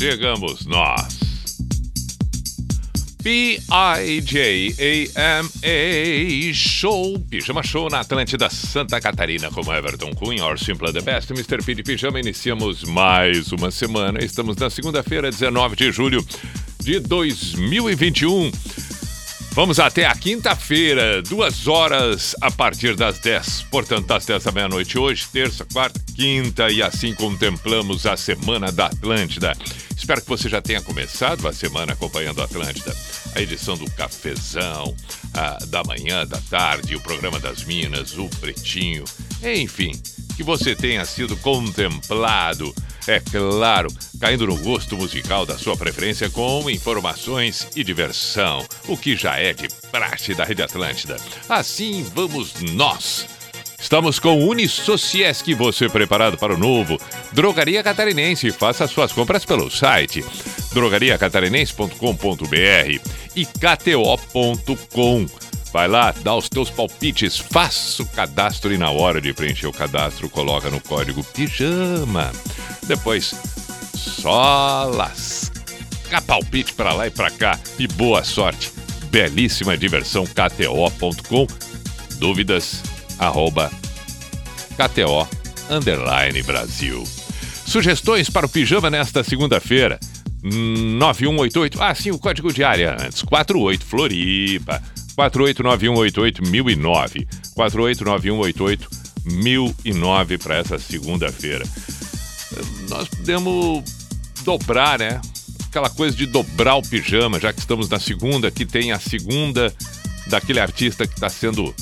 chegamos nós. P-I-J-A-M-A Show, Pijama Show na Atlântida Santa Catarina, como Everton Cunha, or Simple the Best, Mr. P de Pijama, iniciamos mais uma semana. Estamos na segunda-feira, 19 de julho de 2021. Vamos até a quinta-feira, duas horas a partir das 10. Portanto, das 10 da meia-noite hoje, terça, quarta, quinta, e assim contemplamos a Semana da Atlântida. Espero que você já tenha começado a semana acompanhando a Atlântida. A edição do Cafezão, a da manhã, da tarde, o programa das Minas, o Pretinho. Enfim, que você tenha sido contemplado, é claro, caindo no gosto musical da sua preferência com informações e diversão, o que já é de praxe da Rede Atlântida. Assim vamos nós. Estamos com Unisociesc, você preparado para o novo. Drogaria Catarinense, faça suas compras pelo site drogariacatarinense.com.br e kto.com. Vai lá, dá os teus palpites, faça o cadastro e na hora de preencher o cadastro, coloca no código PIJAMA. Depois, só lascar palpite para lá e para cá e boa sorte. Belíssima diversão, kto.com. Dúvidas, arroba KTO Underline Brasil. Sugestões para o pijama nesta segunda-feira. 9188. Ah, sim, o código de área antes. 48 Floripa. 489188009. 489188009 para essa segunda-feira. Nós podemos dobrar, né? Aquela coisa de dobrar o pijama, já que estamos na segunda, que tem a segunda daquele artista que está sendo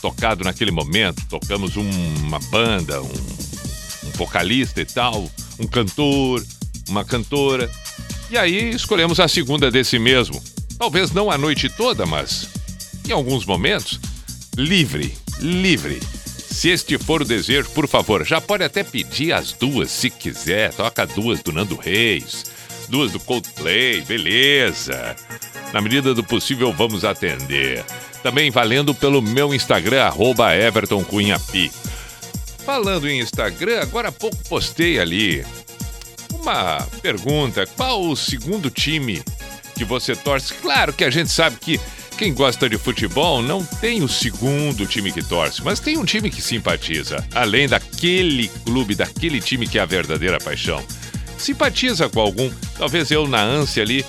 tocado naquele momento. Tocamos um- uma banda, um, um vocalista e tal, um cantor, uma cantora. E aí escolhemos a segunda desse mesmo. Talvez não a noite toda, mas em alguns momentos, livre, livre. Se este for o desejo, por favor, já pode até pedir as duas se quiser. Toca duas do Nando Reis, duas do Coldplay, beleza. Na medida do possível, vamos atender. Também valendo pelo meu Instagram, arroba Everton Cunha Pi. Falando em Instagram, agora há pouco postei ali uma pergunta: qual o segundo time que você torce? Claro que a gente sabe que quem gosta de futebol não tem o segundo time que torce, mas tem um time que simpatiza, além daquele clube, daquele time que é a verdadeira paixão. Simpatiza com algum, talvez eu na ânsia ali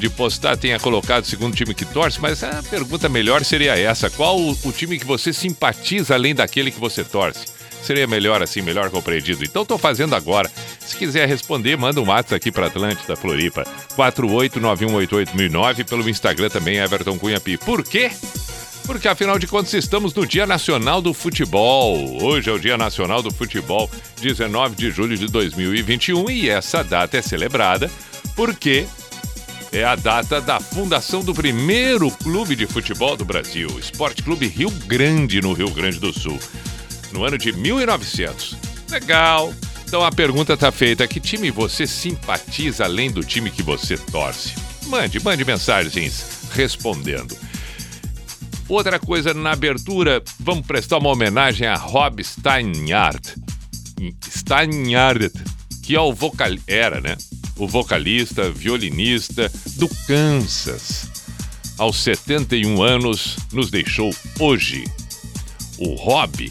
de postar tenha colocado o segundo time que torce, mas a pergunta melhor seria essa: qual o, o time que você simpatiza além daquele que você torce? Seria melhor assim, melhor compreendido. Então estou fazendo agora. Se quiser responder, manda um WhatsApp aqui para Atlântida Floripa. 489188009 pelo Instagram também, Everton Cunha Pi. Por quê? Porque afinal de contas estamos no Dia Nacional do Futebol. Hoje é o Dia Nacional do Futebol, 19 de julho de 2021, e essa data é celebrada porque é a data da fundação do primeiro clube de futebol do Brasil, Esporte Clube Rio Grande, no Rio Grande do Sul, no ano de 1900. Legal! Então a pergunta está feita: que time você simpatiza além do time que você torce? Mande, mande mensagens respondendo. Outra coisa na abertura, vamos prestar uma homenagem a Rob Steinhardt. Steinhardt, que é o vocal... era, né? O vocalista, violinista do Kansas. Aos 71 anos, nos deixou hoje. O Rob,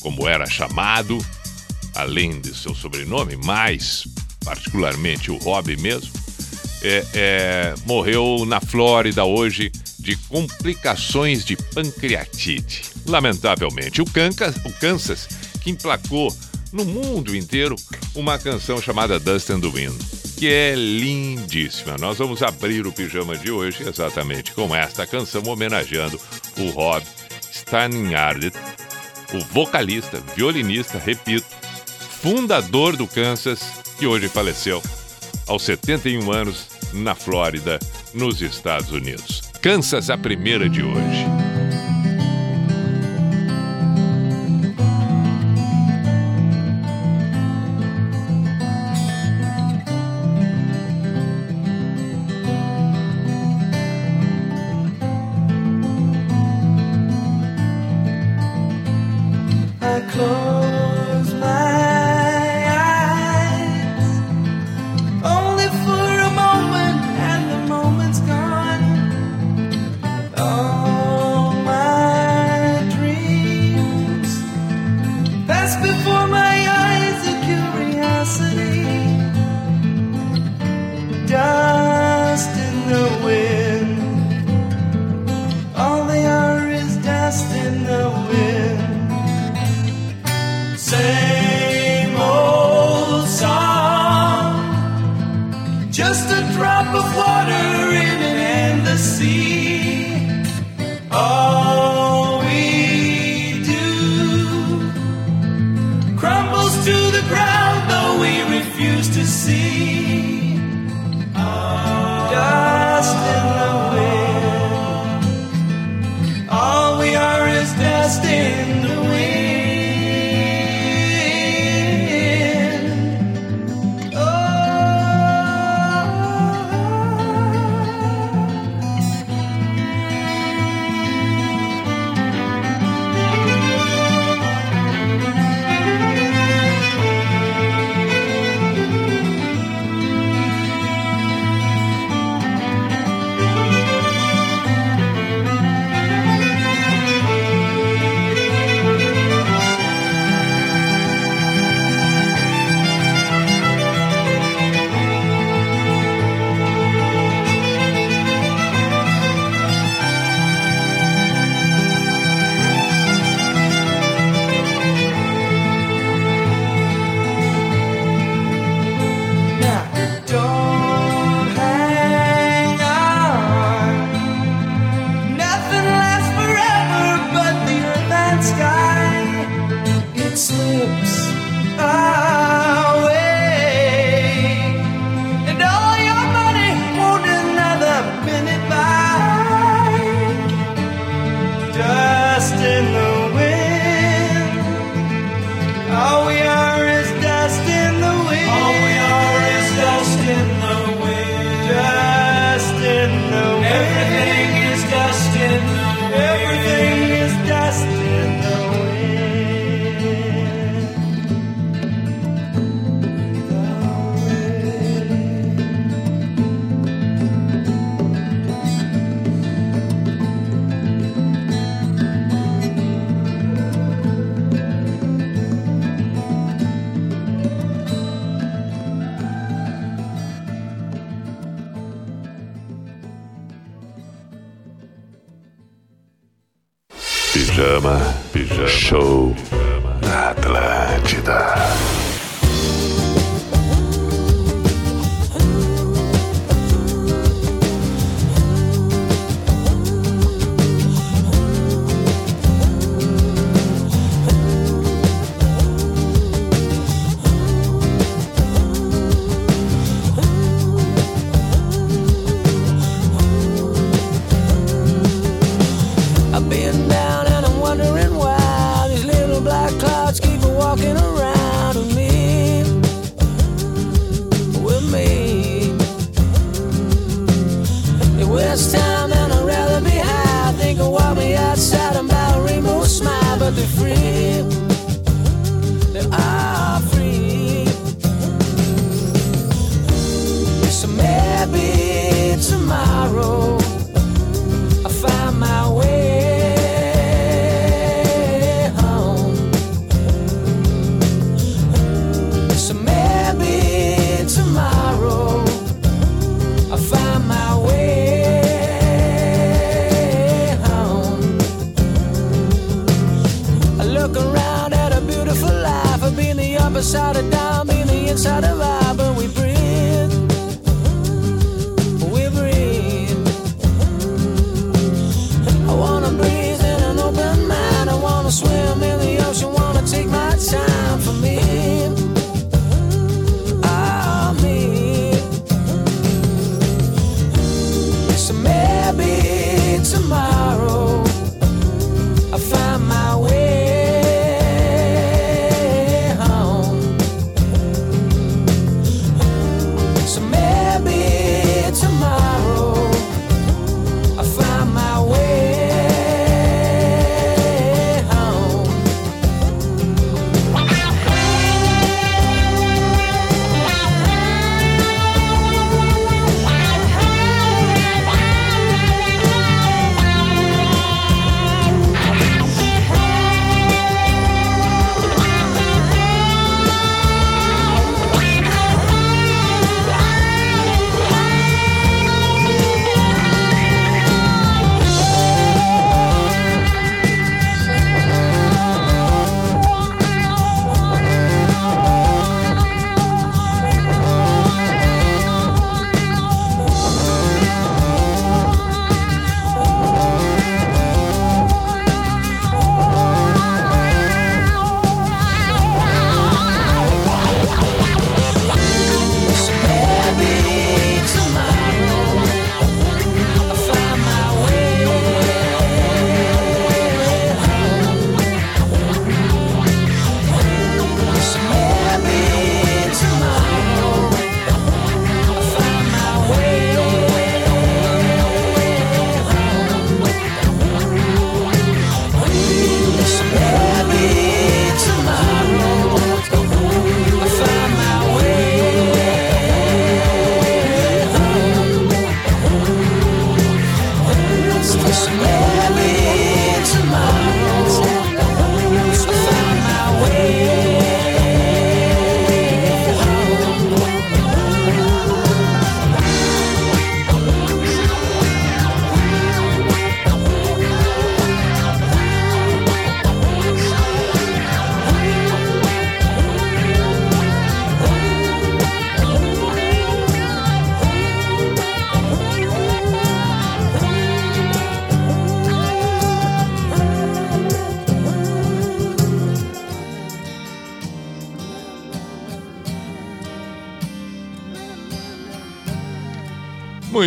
como era chamado, além de seu sobrenome, mais particularmente o Rob mesmo, é, é, morreu na Flórida hoje de complicações de pancreatite. Lamentavelmente, o Kansas, o Kansas que emplacou no mundo inteiro uma canção chamada Dust and the Wind, que é lindíssima. Nós vamos abrir o pijama de hoje exatamente com esta canção homenageando o Rob Steinhardt, o vocalista, violinista, repito, fundador do Kansas, que hoje faleceu aos 71 anos na Flórida, nos Estados Unidos. Kansas, a primeira de hoje.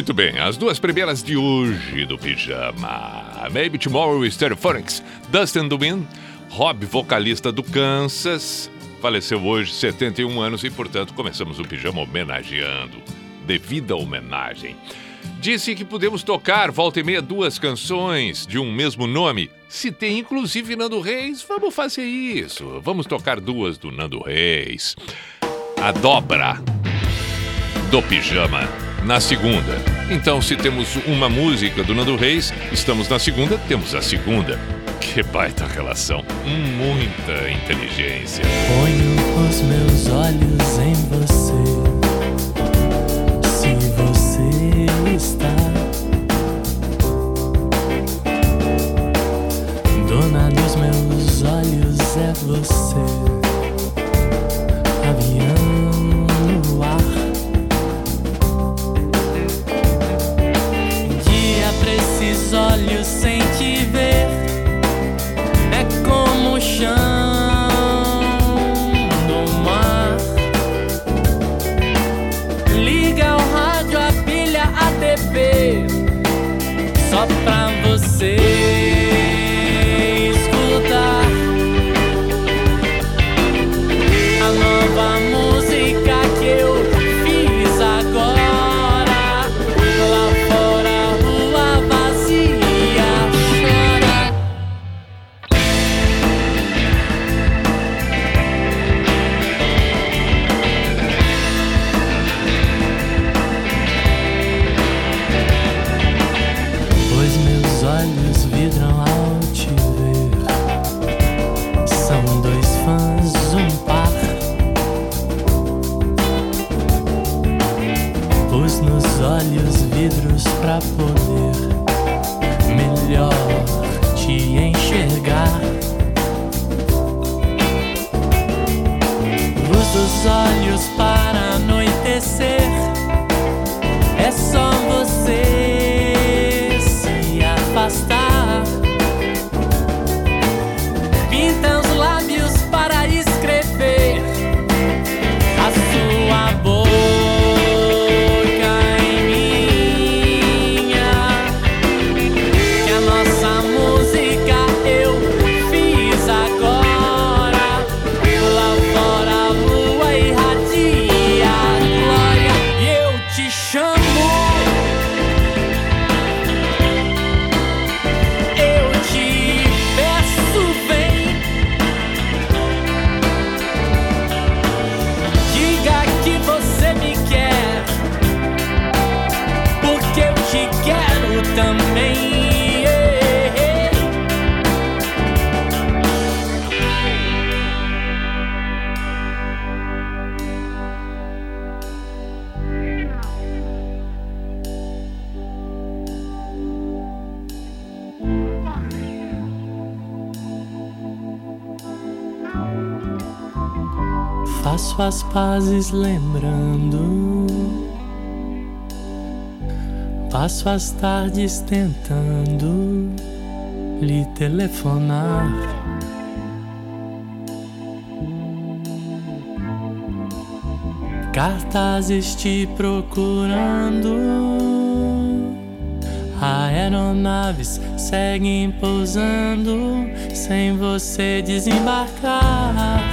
Muito bem, as duas primeiras de hoje do Pijama. Maybe Tomorrow Stereophonics, Dustin Wind, Rob, vocalista do Kansas, faleceu hoje, 71 anos, e portanto começamos o Pijama homenageando, devida homenagem. Disse que podemos tocar volta e meia duas canções de um mesmo nome. Se tem inclusive Nando Reis, vamos fazer isso. Vamos tocar duas do Nando Reis. A dobra do Pijama na segunda. Então, se temos uma música do Nando Reis, estamos na segunda, temos a segunda. Que baita relação, muita inteligência. Ponho os meus olhos em você. Se você está, dona dos meus olhos é você. Pazes lembrando. Passo as tardes tentando lhe telefonar. Cartazes te procurando. Aeronaves seguem pousando sem você desembarcar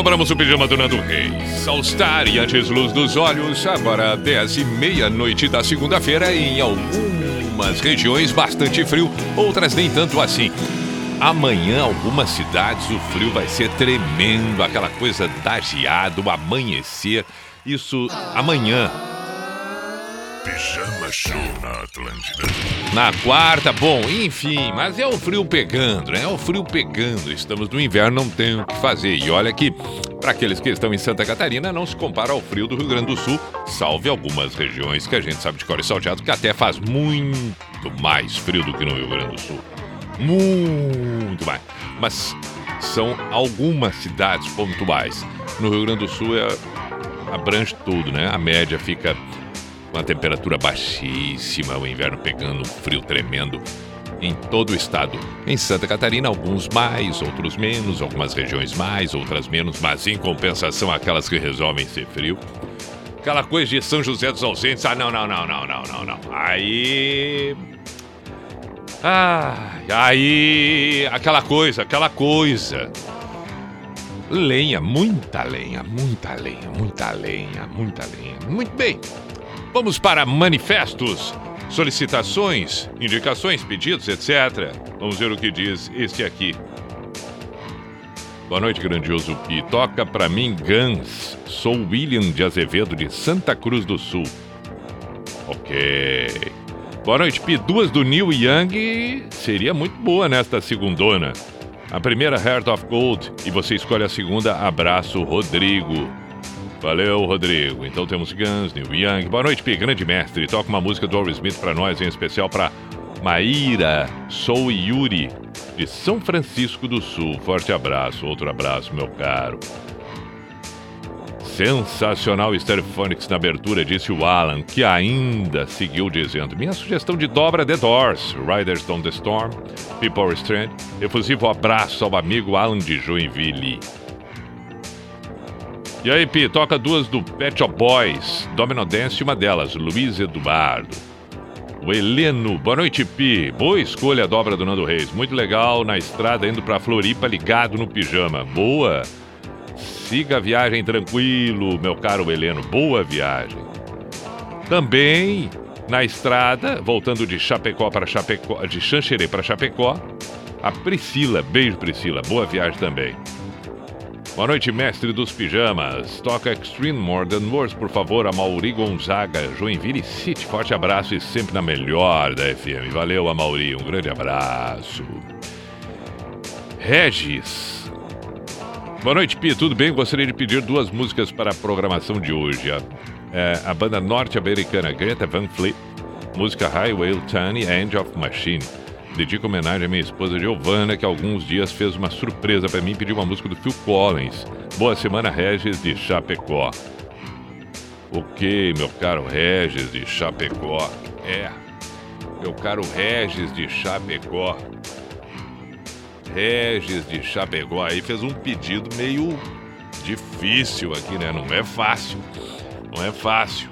dobramos o pijama do Nando Reis. Star e antes luz dos olhos, agora 10 e meia-noite da segunda-feira, em algumas regiões bastante frio, outras nem tanto assim. Amanhã, algumas cidades, o frio vai ser tremendo, aquela coisa da geada, o amanhecer. Isso amanhã. Pijama Show na Atlântida. Na quarta, bom, enfim, mas é o frio pegando, né? É o frio pegando. Estamos no inverno, não tem o que fazer. E olha que, para aqueles que estão em Santa Catarina, não se compara ao frio do Rio Grande do Sul, salve algumas regiões que a gente sabe de cor e salteado, que até faz muito mais frio do que no Rio Grande do Sul. Muito mais. Mas são algumas cidades pontuais. No Rio Grande do Sul é, abrange tudo, né? A média fica com a temperatura baixíssima, o inverno pegando, frio tremendo em todo o estado. Em Santa Catarina, alguns mais, outros menos, algumas regiões mais, outras menos, mas em compensação, aquelas que resolvem ser frio. Aquela coisa de São José dos Ausentes, ah, não, não, não, não, não, não, não. Aí. Ah, aí. Aquela coisa, aquela coisa. Lenha, muita lenha, muita lenha, muita lenha, muita lenha. Muito bem. Vamos para manifestos, solicitações, indicações, pedidos, etc. Vamos ver o que diz este aqui. Boa noite, grandioso Pi. Toca pra mim Guns. Sou William de Azevedo de Santa Cruz do Sul. Ok. Boa noite, Pi. Duas do Neil Young seria muito boa nesta segundona. A primeira, Heart of Gold, e você escolhe a segunda, Abraço, Rodrigo. Valeu, Rodrigo. Então temos Guns, New Young. Boa noite, Pi, grande mestre. Toca uma música do Orwell Smith pra nós, em especial pra Maíra Sou Yuri, de São Francisco do Sul. Forte abraço, outro abraço, meu caro. Sensacional Stereophonics na abertura, disse o Alan, que ainda seguiu dizendo. Minha sugestão de dobra The Doors, Riders on the Storm, People Strand. Efusivo abraço ao amigo Alan de Joinville. E aí, Pi, toca duas do Pet Shop Boys, Domino Dance uma delas, Luiz Eduardo. O Heleno, boa noite, Pi. Boa escolha a dobra do Nando Reis. Muito legal na estrada indo pra Floripa ligado no pijama. Boa. Siga a viagem tranquilo, meu caro Heleno. Boa viagem. Também na estrada, voltando de Chapecó para Chapecó, de Xanxerê para Chapecó, a Priscila. Beijo, Priscila. Boa viagem também. Boa noite, mestre dos pijamas. Toca Extreme More Than por favor, a Mauri Gonzaga, Joinville City. Forte abraço e sempre na melhor da FM. Valeu, Amauri. Um grande abraço. Regis. Boa noite, Pi. Tudo bem? Gostaria de pedir duas músicas para a programação de hoje. A, é, a banda norte-americana Greta Van Fleet, música Highway Tiny End of Machine. Dedico homenagem à minha esposa Giovana, que alguns dias fez uma surpresa para mim e pediu uma música do Phil Collins. Boa semana, Regis de Chapecó. Ok, meu caro Regis de Chapecó. É, meu caro Regis de Chapecó. Regis de Chapecó aí fez um pedido meio difícil aqui, né? Não é fácil. Não é fácil.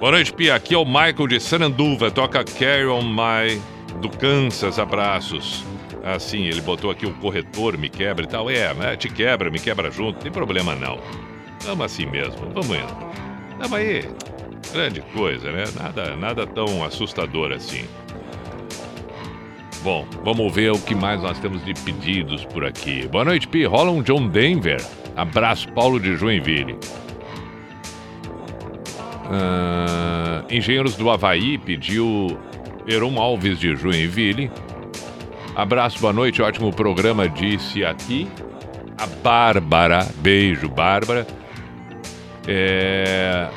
Boa noite, Pia. Aqui é o Michael de Sananduva. Toca Carry On My do Kansas. Abraços. Assim, ele botou aqui o corretor, me quebra e tal. É, né? te quebra, me quebra junto. Tem problema não. Vamos assim mesmo. Vamos indo. Vamos aí. Grande coisa, né? Nada, nada tão assustador assim. Bom, vamos ver o que mais nós temos de pedidos por aqui. Boa noite, Pi. Rola um John Denver. Abraço, Paulo de Joinville. Ah, Engenheiros do Havaí pediu Heron Alves de Joinville. Abraço, boa noite, ótimo programa, disse aqui. A Bárbara, beijo, Bárbara. É,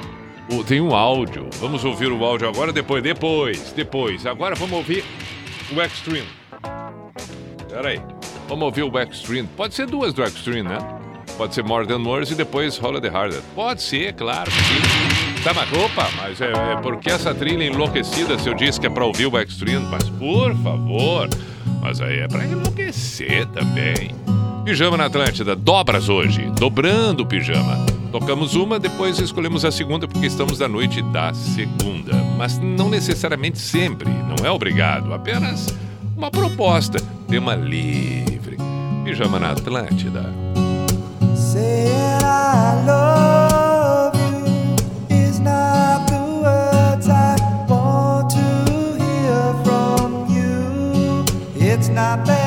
tem um áudio, vamos ouvir o áudio agora, depois, depois, depois. Agora vamos ouvir o Extreme. Pera aí, vamos ouvir o Extreme. Pode ser duas do Extreme, né? Pode ser More Than Words e depois Roller the Harder. Pode ser, claro sim. Tá, mas opa, mas é, é porque essa trilha enlouquecida se eu disse que é pra ouvir o Extreme? Mas por favor, mas aí é pra enlouquecer também. Pijama na Atlântida, dobras hoje, dobrando o pijama. Tocamos uma, depois escolhemos a segunda porque estamos na noite da segunda. Mas não necessariamente sempre, não é obrigado, apenas uma proposta, tema livre. Pijama na Atlântida. Saying I not bad.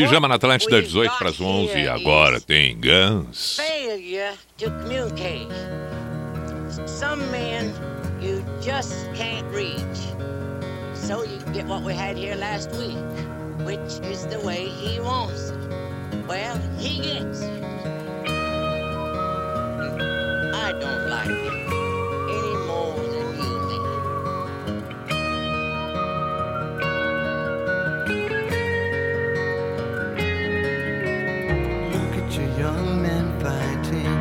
Pijama na Atlântida, 18 para as 11. Agora tem Guns. Failure to communicate. Some men you just can't reach. So you get what we had here last week, which is the way he wants it. Well, he gets young men fighting.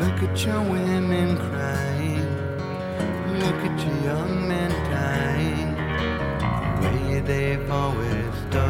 Look at your women crying. Look at your young men dying. The way they've always done.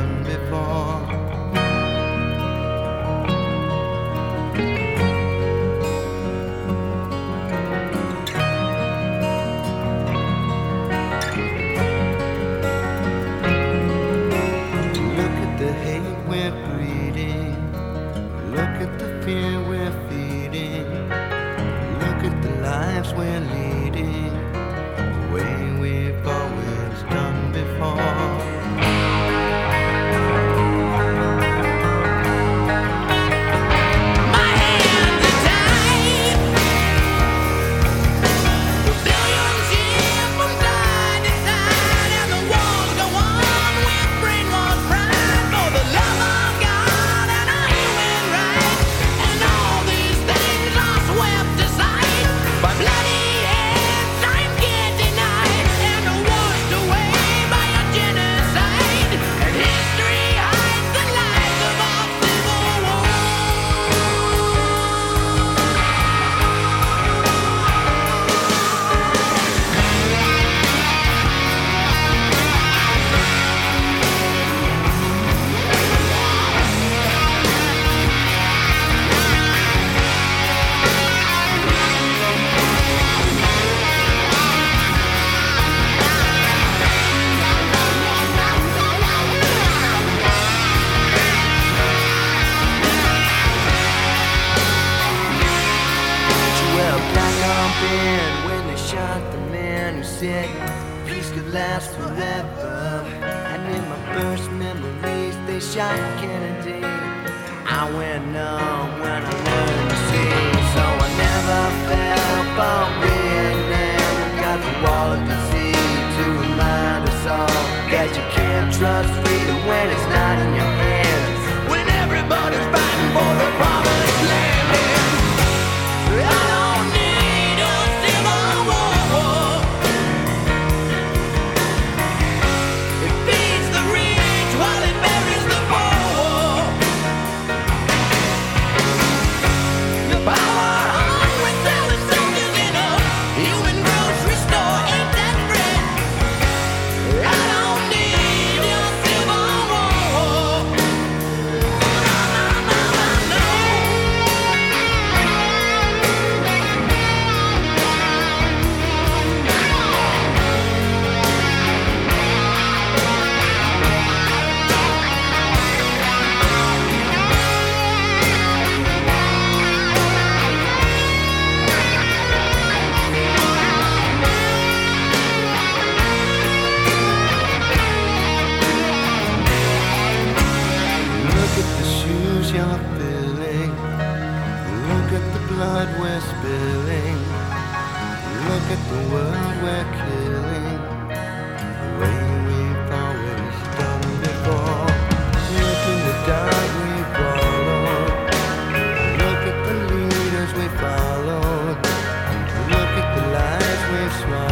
first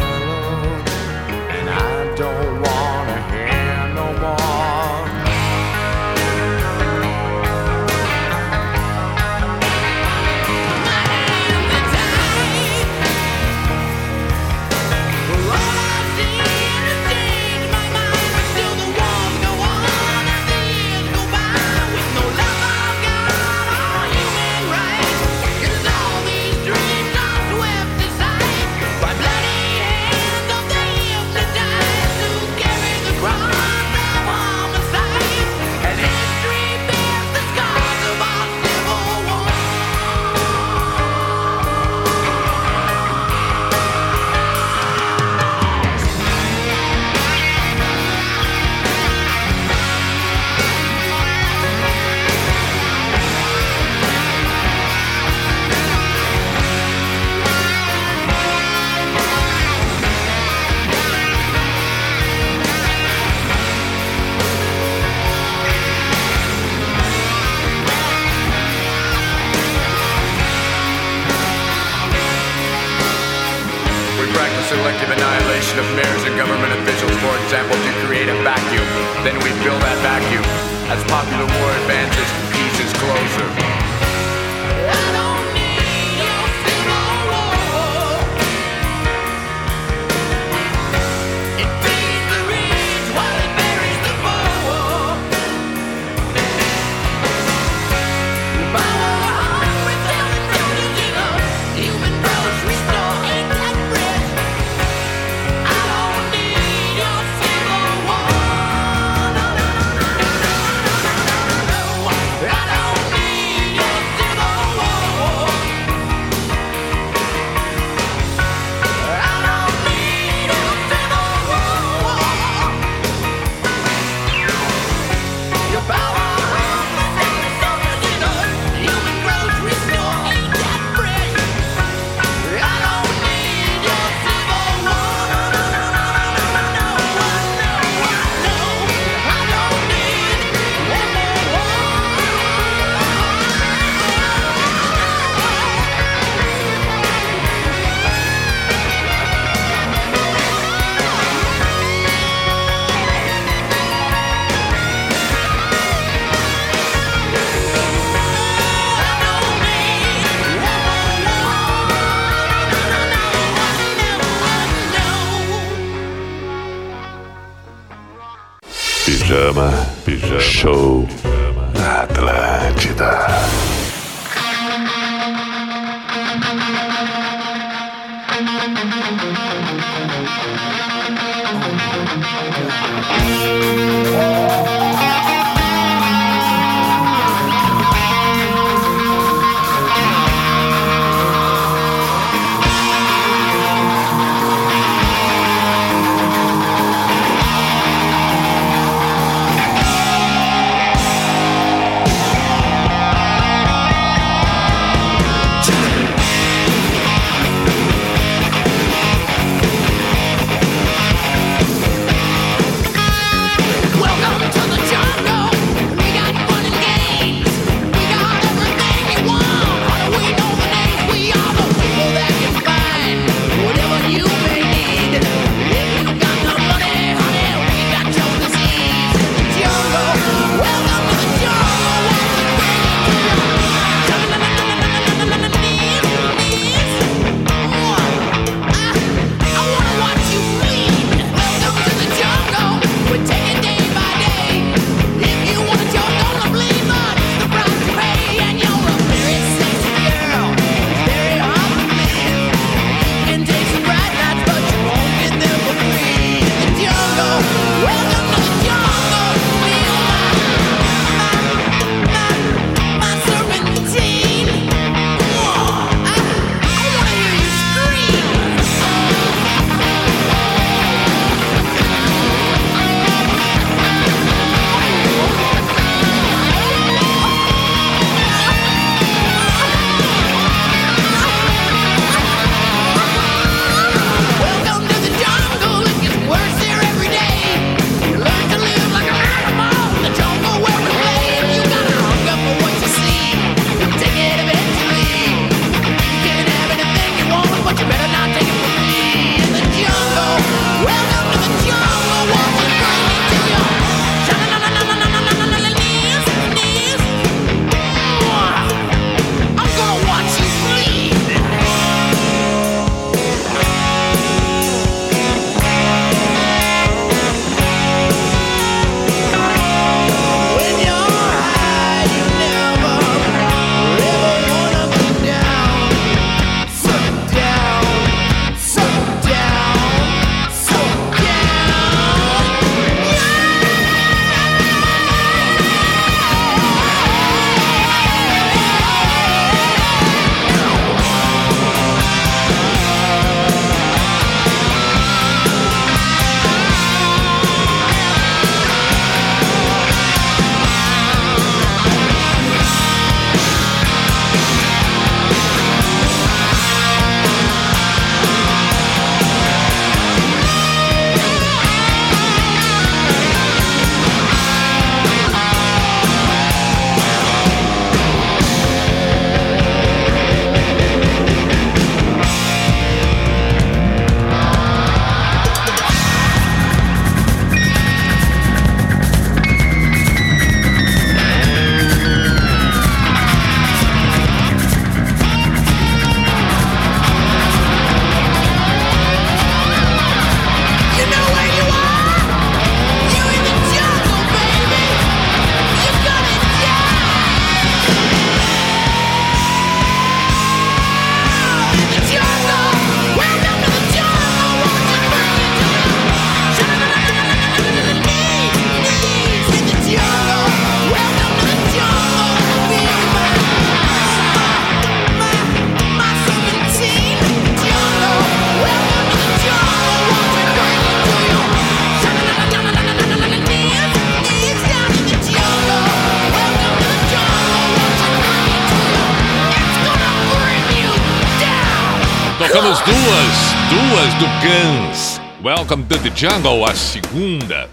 Colocamos duas, duas do Guns. Welcome to the Jungle, a segunda.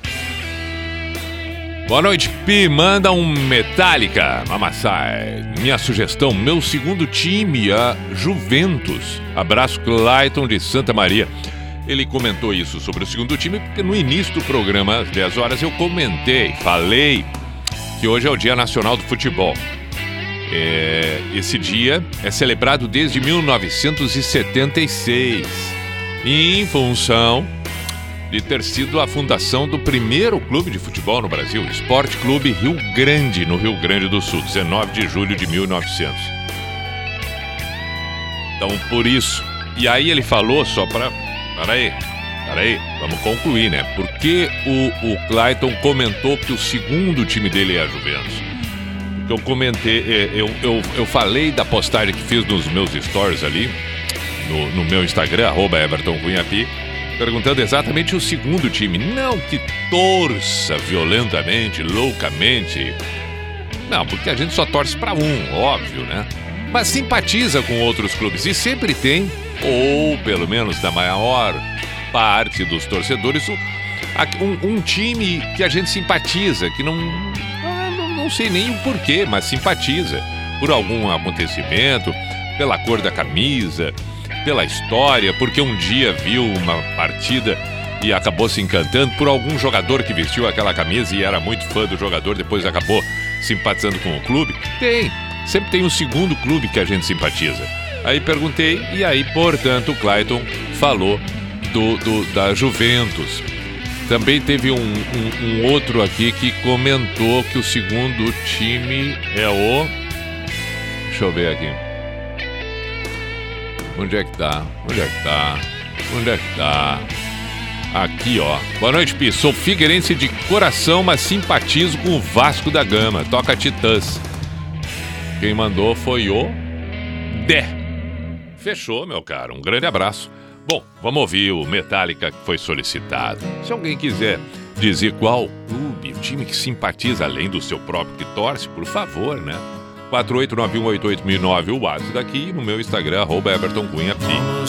Boa noite, Pi. Manda um Metallica, Mamassai. Minha sugestão, meu segundo time, a Juventus. Abraço, Clayton de Santa Maria. Ele comentou isso sobre o segundo time, porque no início do programa, às 10 horas, eu comentei, falei que hoje é o Dia Nacional do Futebol. É, esse dia é celebrado desde 1976, em função de ter sido a fundação do primeiro clube de futebol no Brasil, Esporte Clube Rio Grande, no Rio Grande do Sul, 19 de julho de 1900. Então, por isso. E aí ele falou só para. Peraí, peraí, vamos concluir, né? Porque o, o Clayton comentou que o segundo time dele é a Juventus. Eu comentei, é, eu, eu, eu falei da postagem que fiz nos meus stories ali, no, no meu Instagram, arroba Everton perguntando exatamente o segundo time. Não que torça violentamente, loucamente. Não, porque a gente só torce para um, óbvio, né? Mas simpatiza com outros clubes e sempre tem, ou pelo menos da maior parte dos torcedores, um, um time que a gente simpatiza, que não, não, sei nem o porquê, mas simpatiza por algum acontecimento, pela cor da camisa, pela história, porque um dia viu uma partida e acabou se encantando por algum jogador que vestiu aquela camisa e era muito fã do jogador, depois acabou simpatizando com o clube. Tem, sempre tem um segundo clube que a gente simpatiza. Aí perguntei, e aí, portanto, o Clayton falou do, do da Juventus. Também teve um, um, um outro aqui que comentou que o segundo time é o. Deixa eu ver aqui. Onde é que tá? Onde é que tá? Onde é que tá? Aqui, ó. Boa noite, Pi. Sou figueirense de coração, mas simpatizo com o Vasco da Gama. Toca Titãs. Quem mandou foi o Dé. Fechou, meu caro. Um grande abraço. Bom, vamos ouvir o Metallica que foi solicitado. Se alguém quiser dizer qual clube, o time que simpatiza além do seu próprio que torce, por favor, né? 489188009, o WhatsApp daqui no meu Instagram, arroba Everton Cunha Pi.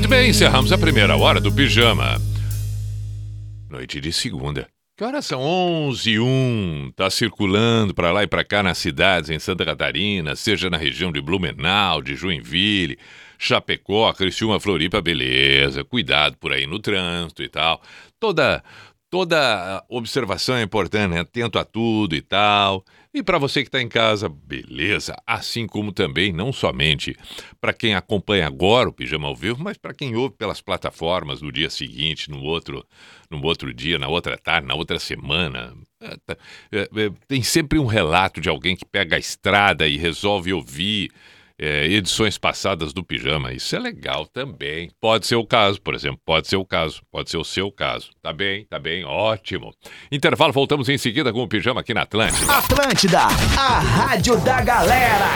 Muito bem, encerramos a primeira hora do Pijama. Noite de segunda. Que horas são? 11 e 1. Tá circulando para lá e para cá nas cidades em Santa Catarina, seja na região de Blumenau, de Joinville, Chapecó, Criciúma, Floripa, beleza. Cuidado por aí no trânsito e tal. Toda toda observação é importante, né? Atento a tudo e tal. E para você que está em casa, beleza. Assim como também, não somente para quem acompanha agora o Pijama ao vivo, mas para quem ouve pelas plataformas no dia seguinte, no outro, no outro dia, na outra tarde, na outra semana. É, tá- é, é, tem sempre um relato de alguém que pega a estrada e resolve ouvir é, edições passadas do Pijama. Isso é legal também. Pode ser o caso, por exemplo. Pode ser o caso. Pode ser o seu caso. Tá bem, tá bem. Ótimo. Intervalo, voltamos em seguida com o Pijama aqui na Atlântida. Atlântida, a rádio da galera.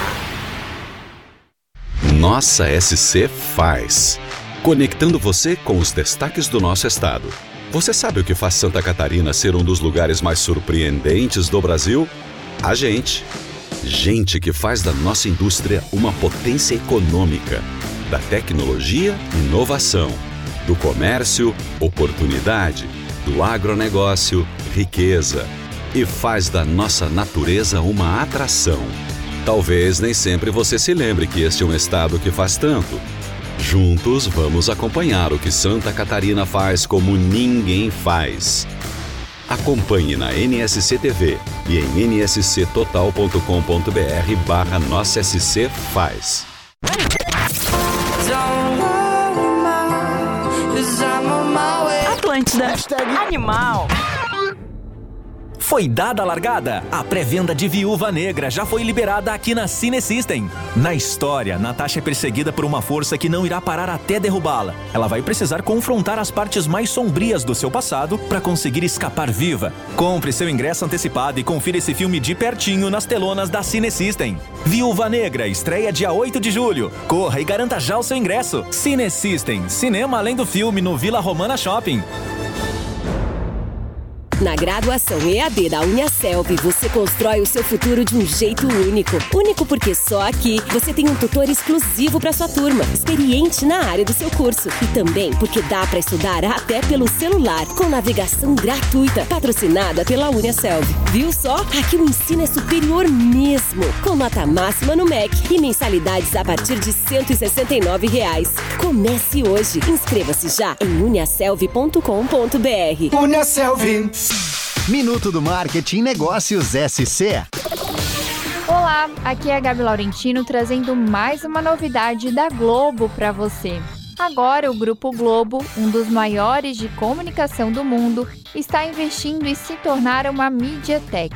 Nossa SC faz. Conectando você com os destaques do nosso estado. Você sabe o que faz Santa Catarina ser um dos lugares mais surpreendentes do Brasil? A gente. Gente que faz da nossa indústria uma potência econômica. Da tecnologia, inovação. Do comércio, oportunidade. Do agronegócio, riqueza. E faz da nossa natureza uma atração. Talvez nem sempre você se lembre que este é um estado que faz tanto. Juntos vamos acompanhar o que Santa Catarina faz como ninguém faz. Acompanhe na NSC TV e em nsctotal.com.br barra Nossa SC Faz. Atlântida, animal. Foi dada a largada? A pré-venda de Viúva Negra já foi liberada aqui na Cine System. Na história, Natasha é perseguida por uma força que não irá parar até derrubá-la. Ela vai precisar confrontar as partes mais sombrias do seu passado para conseguir escapar viva. Compre seu ingresso antecipado e confira esse filme de pertinho nas telonas da Cine System. Viúva Negra estreia dia 8 de julho. Corra e garanta já o seu ingresso. Cine System, cinema além do filme no Vila Romana Shopping. Na graduação EAD da Uniaselv, você constrói o seu futuro de um jeito único. Único porque só aqui você tem um tutor exclusivo para sua turma, experiente na área do seu curso. E também porque dá para estudar até pelo celular, com navegação gratuita, patrocinada pela Uniaselv. Viu só? Aqui o ensino é superior mesmo, com nota máxima no MEC e mensalidades a partir de 169 reais. Comece hoje. Inscreva-se já em uniaselv.com.br. Uniaselv. Minuto do Marketing Negócios SC. Olá, aqui é a Gabi Laurentino trazendo mais uma novidade da Globo para você. Agora, o Grupo Globo, um dos maiores de comunicação do mundo, está investindo em se tornar uma MediaTek,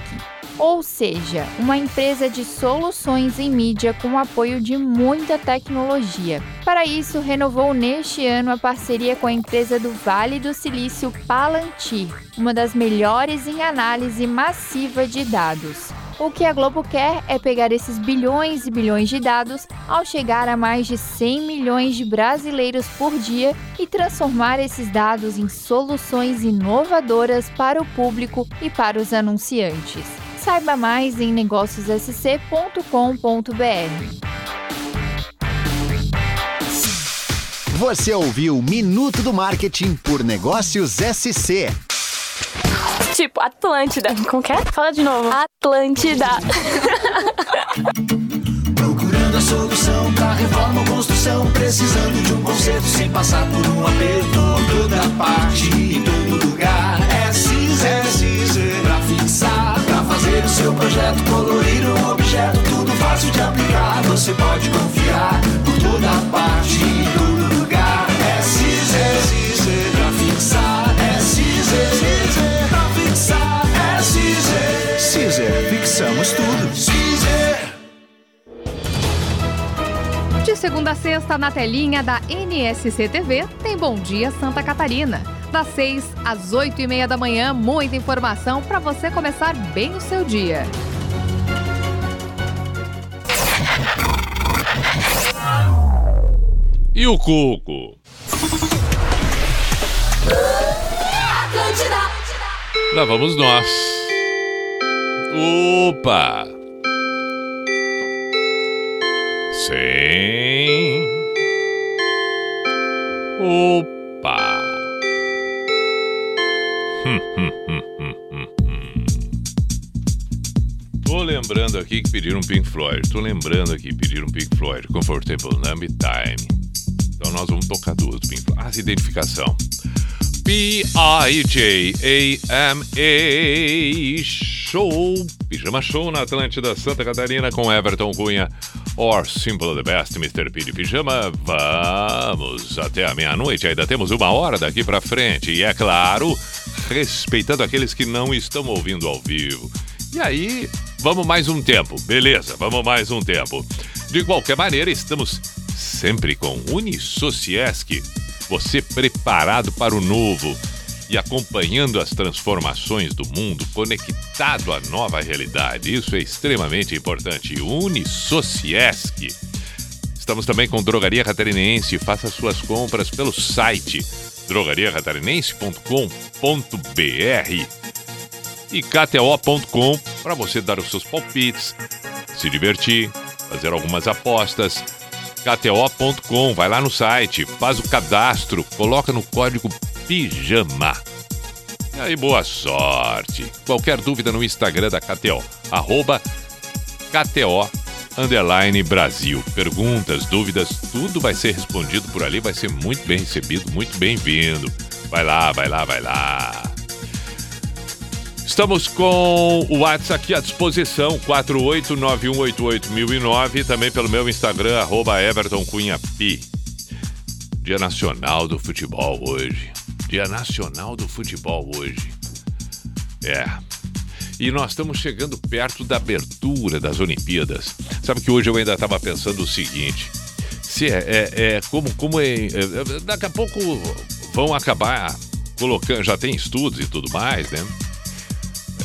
ou seja, uma empresa de soluções em mídia com apoio de muita tecnologia. Para isso, renovou neste ano a parceria com a empresa do Vale do Silício Palantir, uma das melhores em análise massiva de dados. O que a Globo quer é pegar esses bilhões e bilhões de dados ao chegar a mais de 100 milhões de brasileiros por dia e transformar esses dados em soluções inovadoras para o público e para os anunciantes. Saiba mais em negóciossc.com.br. Você ouviu Minuto do Marketing por Negócios SC. Tipo, Atlântida. Como que é? Fala de novo. Atlântida. Procurando a solução pra reforma ou construção Precisando de um conserto sem passar por um aperto toda parte, em todo lugar fazer o seu projeto Colorir um objeto, tudo fácil de aplicar Você pode confiar Por toda parte, em todo lugar É Cizer, Cizer Pra fixar, é Cizer, Cizer Pra fixar, é Cizer Cizer, fixamos tudo. Cizer De segunda a sexta, na telinha da NSC TV, tem Bom Dia Santa Catarina. Das 6 às 8 e meia da manhã, muita informação para você começar bem o seu dia. E o Cuco? Lá vamos nós. Opa! Sim. Opa! Tô lembrando aqui que pediram Pink Floyd. Tô lembrando aqui pediram Pink Floyd. Comfortable Number Time. Então nós vamos tocar duas Pink Floyd. Ah, identificação. P-I-J-A-M-A Show. Pijama Show na Atlântida Santa Catarina com Everton Cunha. Or Simple the Best, Mr. P de Pijama. Vamos até a meia-noite. Ainda temos uma hora daqui pra frente. E é claro, respeitando aqueles que não estão ouvindo ao vivo. E aí, vamos mais um tempo. Beleza, vamos mais um tempo. De qualquer maneira, estamos sempre com Unisociesc. Você preparado para o novo e acompanhando as transformações do mundo, conectado à nova realidade. Isso é extremamente importante. Unisociesc. Estamos também com Drogaria Catarinense. Faça suas compras pelo site drogariacatarinense.com.br e kto.com para você dar os seus palpites, se divertir, fazer algumas apostas. kto.com, vai lá no site, faz o cadastro, coloca no código PIJAMA. E aí, boa sorte. Qualquer dúvida no Instagram da KTO, arroba KTO underline Brasil. Perguntas, dúvidas, tudo vai ser respondido por ali, vai ser muito bem recebido, muito bem-vindo. Vai lá, vai lá, vai lá. Estamos com o WhatsApp aqui à disposição, 489188009, também pelo meu Instagram, arroba. Dia Nacional do Futebol hoje. Dia Nacional do Futebol hoje. É. E nós estamos chegando perto da abertura das Olimpíadas. Sabe que hoje eu ainda estava pensando o seguinte: se é, é, é como, como é, é, Daqui a pouco vão acabar colocando. Já tem estudos e tudo mais, né?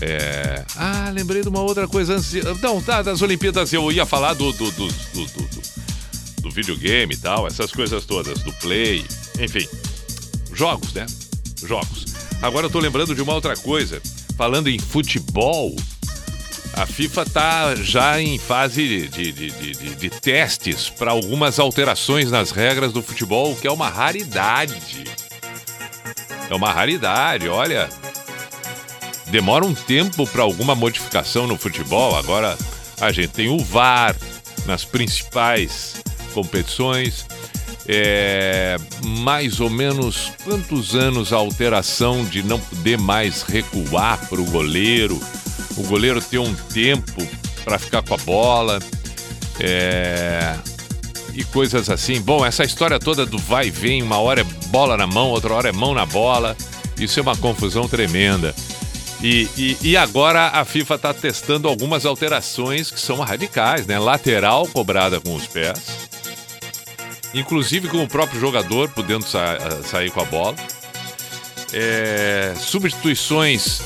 É... Ah, lembrei de uma outra coisa antes. Não, tá, das Olimpíadas eu ia falar do, do, do, do- do videogame e tal, essas coisas todas, do play, enfim. Jogos, né? Jogos. Agora eu tô lembrando de uma outra coisa. Falando em futebol, a FIFA tá já em fase de, de, de, de- testes para algumas alterações nas regras do futebol, que é uma raridade. É uma raridade, olha. Demora um tempo para alguma modificação no futebol. Agora a gente tem o VAR nas principais competições. É, mais ou menos quantos anos a alteração de não poder mais recuar para o goleiro, o goleiro ter um tempo para ficar com a bola. É, e coisas assim. Bom, essa história toda do vai e vem, uma hora é bola na mão, outra hora é mão na bola. Isso é uma confusão tremenda. E, e, e agora a FIFA está testando algumas alterações que são radicais, né? Lateral cobrada com os pés, inclusive com o próprio jogador podendo sa sair com a bola. É, substituições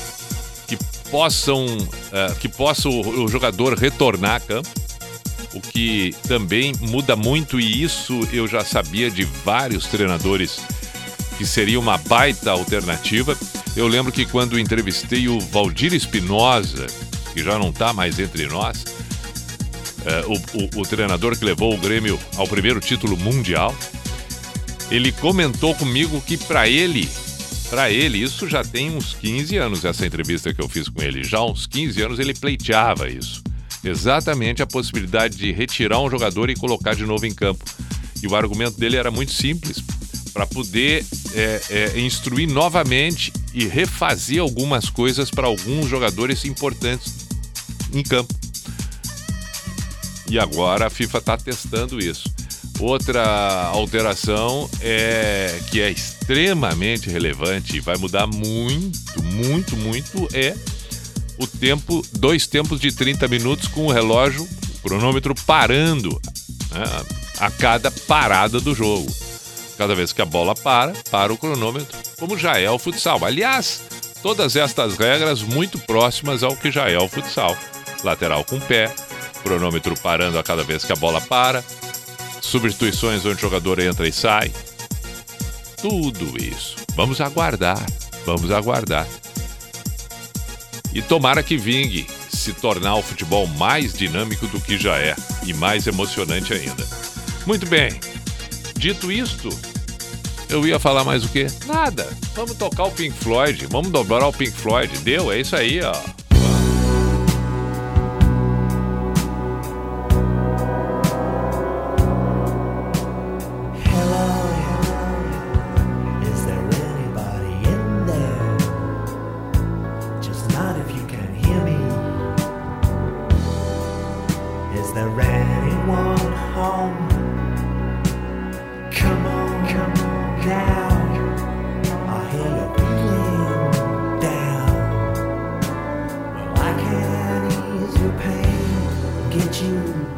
que possam, uh, que possa o, o jogador retornar a campo o que também muda muito, e isso eu já sabia de vários treinadores que seria uma baita alternativa. Eu lembro que quando entrevistei o Valdir Espinosa, que já não está mais entre nós, o, o, o treinador que levou o Grêmio ao primeiro título mundial, ele comentou comigo que para ele, para ele, isso já tem uns 15 anos, essa entrevista que eu fiz com ele. Já uns 15 anos ele pleiteava isso exatamente a possibilidade de retirar um jogador e colocar de novo em campo. E o argumento dele era muito simples, para poder é, é, instruir novamente e refazer algumas coisas para alguns jogadores importantes em campo. E agora a FIFA está testando isso. Outra alteração é que é extremamente relevante e vai mudar muito, muito, muito é o tempo, dois tempos de 30 minutos com o relógio, o cronômetro parando né, a cada parada do jogo. Cada vez que a bola para, para o cronômetro, como já é o futsal. Aliás, todas estas regras muito próximas ao que já é o futsal. Lateral com pé, cronômetro parando a cada vez que a bola para, substituições onde o jogador entra e sai. Tudo isso. Vamos aguardar, vamos aguardar. E tomara que vingue se tornar o futebol mais dinâmico do que já é e mais emocionante ainda. Muito bem. Dito isto, eu ia falar mais o quê? Nada. Vamos tocar o Pink Floyd, vamos dobrar o Pink Floyd. Deu, é isso aí, ó. get you.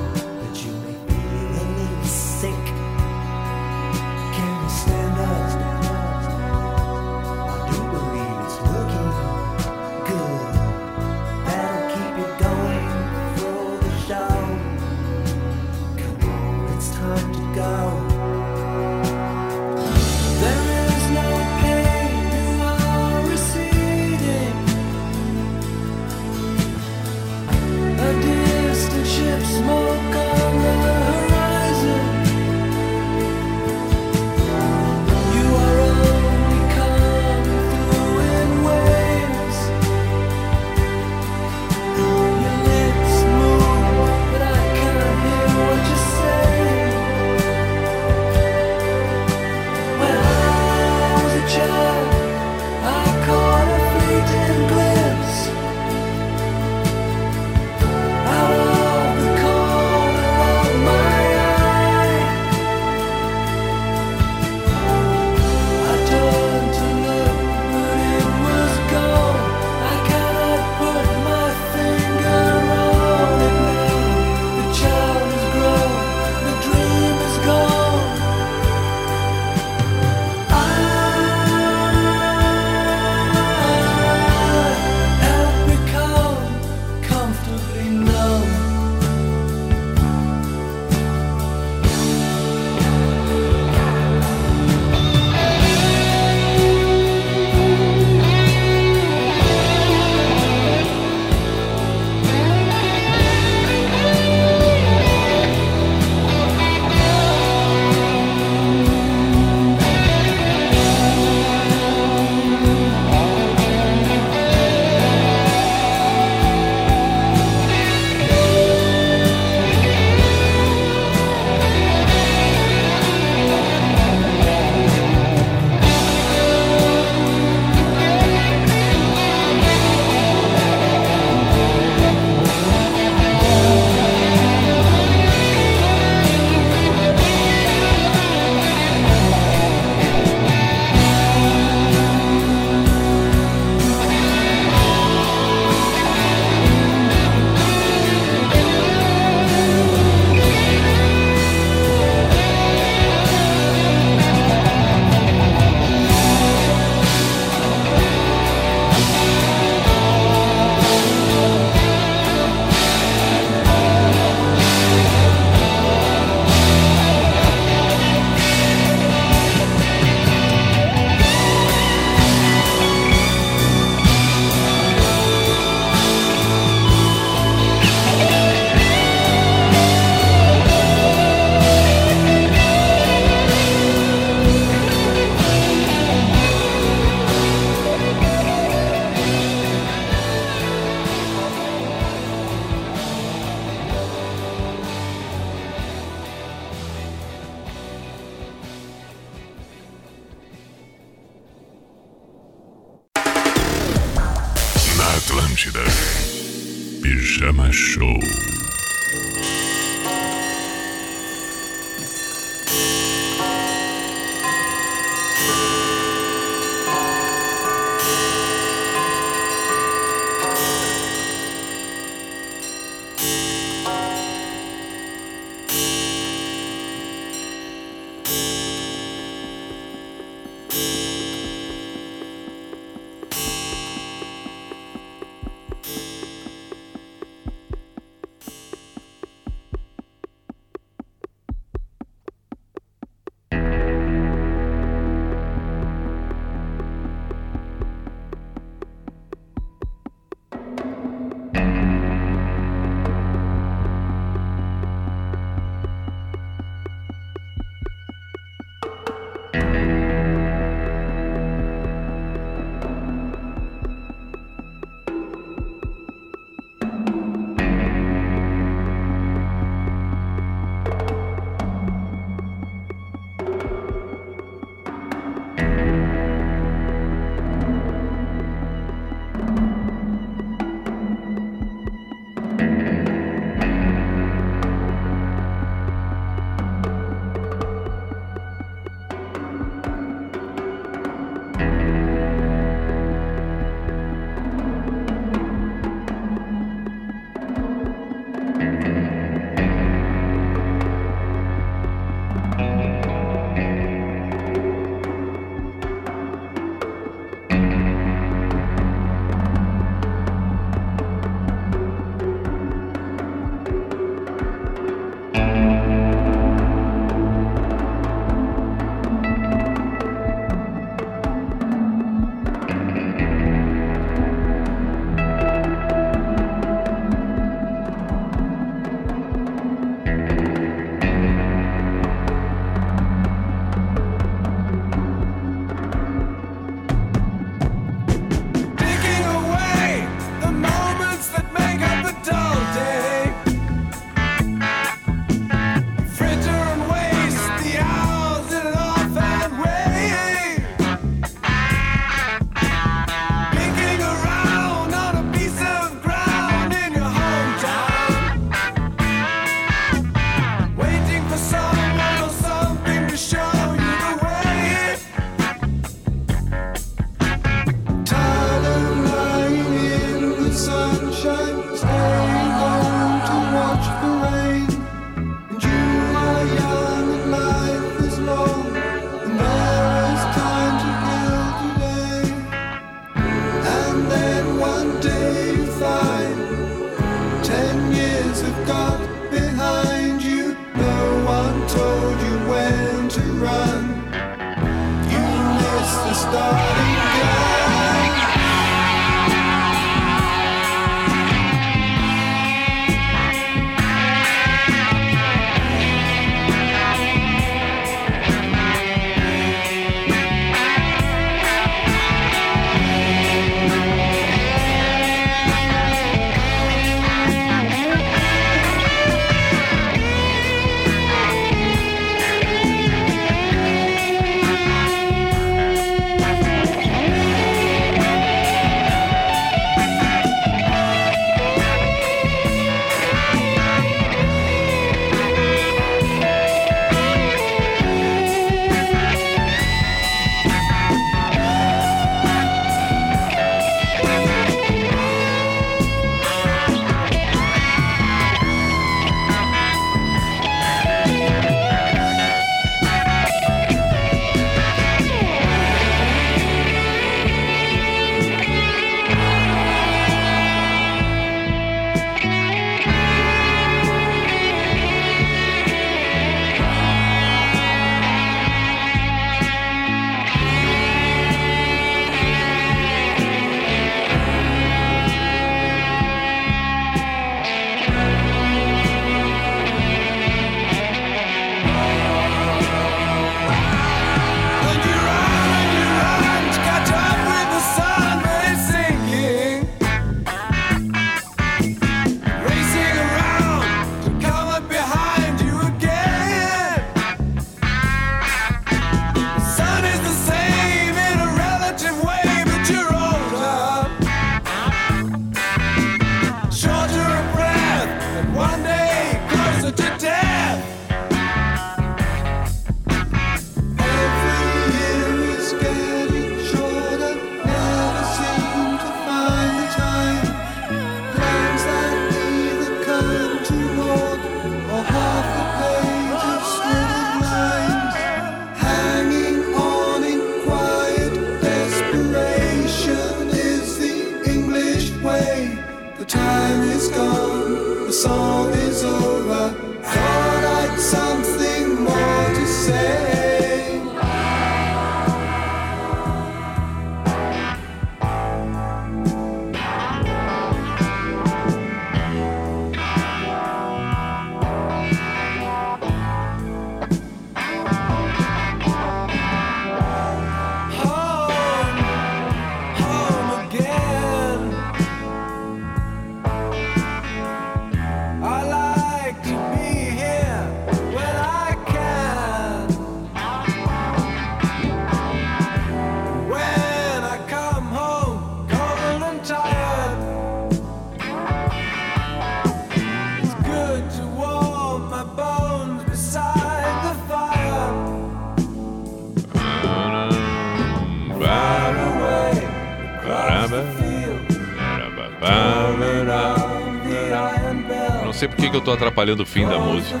Que eu tô atrapalhando o fim da música.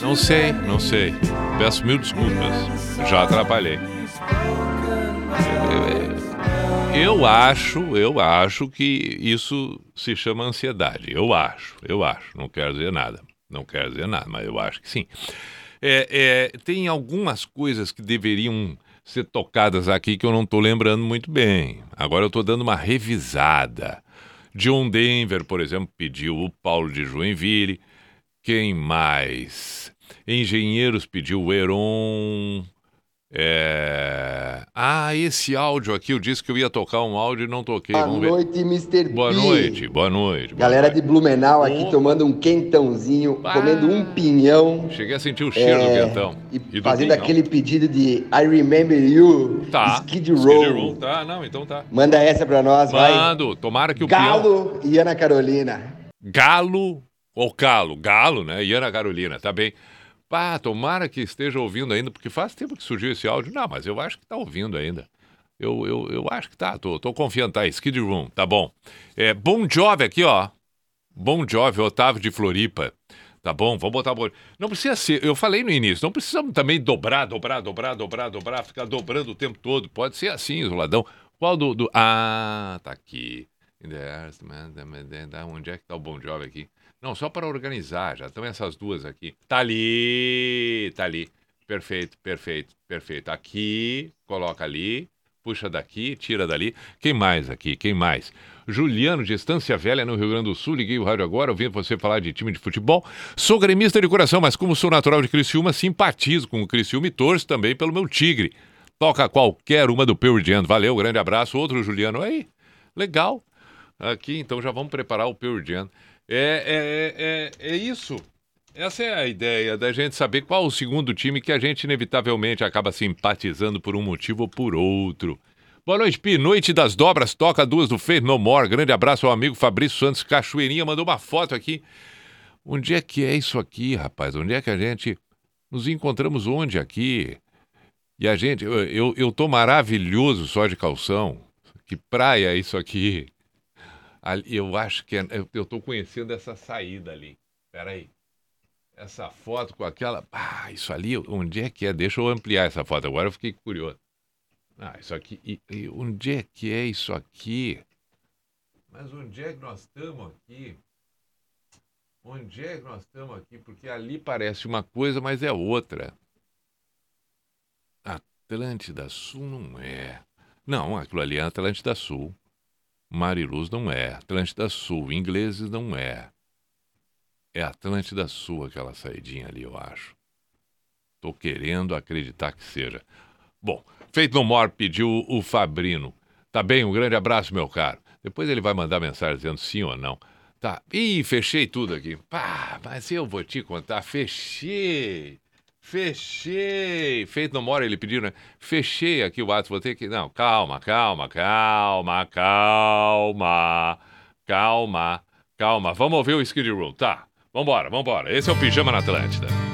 Não sei, não sei. Peço mil desculpas. Já atrapalhei. Eu acho, eu acho que isso se chama ansiedade. Eu acho, eu acho. Não quero dizer nada. Não quero dizer nada, mas eu acho que sim. É, é, tem algumas coisas que deveriam ser tocadas aqui que eu não estou lembrando muito bem. Agora eu estou dando uma revisada. John Denver, por exemplo, pediu o Paulo de Joinville. Quem mais? Engenheiros pediu o Heron. É... Ah, esse áudio aqui, eu disse que eu ia tocar um áudio e não toquei. Boa Vamos ver. noite, Mr. Boa P. noite, boa noite. boa Galera noite. de Blumenau aqui tomando um quentãozinho, comendo um pinhão. Cheguei a sentir o cheiro É, do quentão. E, do fazendo pinhão. aquele pedido de I Remember You, Tá. Skid Row. Tá, não, então tá. Manda essa pra nós, vai. Mando, tomara que o. Galo e Ana Carolina. Galo ou Calo? Galo, né? E Ana Carolina, tá bem. Pá, tomara que esteja ouvindo ainda, porque faz tempo que surgiu esse áudio. Não, mas eu acho que tá ouvindo ainda. Eu, eu, eu acho que tá, tô, tô confiando, tá? Skid Room, tá bom. É, Bom Jove aqui, ó. Bom Jove, Otávio de Floripa. Tá bom? Vamos botar. bo- Não precisa ser. Eu falei no início, não precisamos também dobrar, dobrar, dobrar, dobrar, dobrar, ficar dobrando o tempo todo. Pode ser assim, isoladão. Qual do. do... Ah, tá aqui. Onde é que tá o Bom Jove aqui? Não, só para organizar, já estão essas duas aqui. Tá ali, tá ali. Perfeito, perfeito, perfeito. Aqui, coloca ali, puxa daqui, tira dali. Quem mais aqui? Quem mais? Juliano, de Estância Velha, no Rio Grande do Sul. Liguei o rádio agora, ouvindo você falar de time de futebol. Sou gremista de coração, mas como sou natural de Criciúma, simpatizo com o Criciúma e torço também pelo meu Tigre. Toca qualquer uma do Jam. Valeu, grande abraço. Outro Juliano aí. Legal. Aqui, então já vamos preparar o Jam. É, é, é, é isso. Essa é a ideia da gente saber qual o segundo time que a gente inevitavelmente acaba simpatizando por um motivo ou por outro. Boa noite, Pi. Noite das Dobras, toca duas do Faith No More. Grande abraço ao amigo Fabrício Santos Cachoeirinha, mandou uma foto aqui. Onde é que é isso aqui, rapaz? Onde é que a gente. Nos encontramos onde aqui? E a gente. Eu, eu, eu tô maravilhoso só de calção. Que praia é isso aqui? Eu acho que é, eu, tô conhecendo essa saída ali. Peraí. Essa foto com aquela. Ah, isso ali, onde é que é? Deixa eu ampliar essa foto. Agora eu fiquei curioso. Ah, isso aqui. e- e onde é que é isso aqui? Mas onde é que nós estamos aqui? Onde é que nós estamos aqui? Porque ali parece uma coisa, mas é outra. Atlântida Sul não é. Não, aquilo ali é Atlântida Sul. Mariluz não é. Atlântida Sul. Ingleses não é. É Atlântida Sul aquela saidinha ali, eu acho. Tô querendo acreditar que seja. Bom, Feito No More pediu o Fabrino. Tá bem? Um grande abraço, meu caro. Depois ele vai mandar mensagem dizendo sim ou não. Tá. Ih, fechei tudo aqui. Pá, mas eu vou te contar. Fechei. Fechei. Feito no More, ele pediu, né? Fechei aqui o ato. Vou ter que. Não, calma, calma, calma, calma. Calma, calma. Vamos ouvir o Skid Room. Tá. Vambora, vambora. Esse é o Pijama na Atlântida.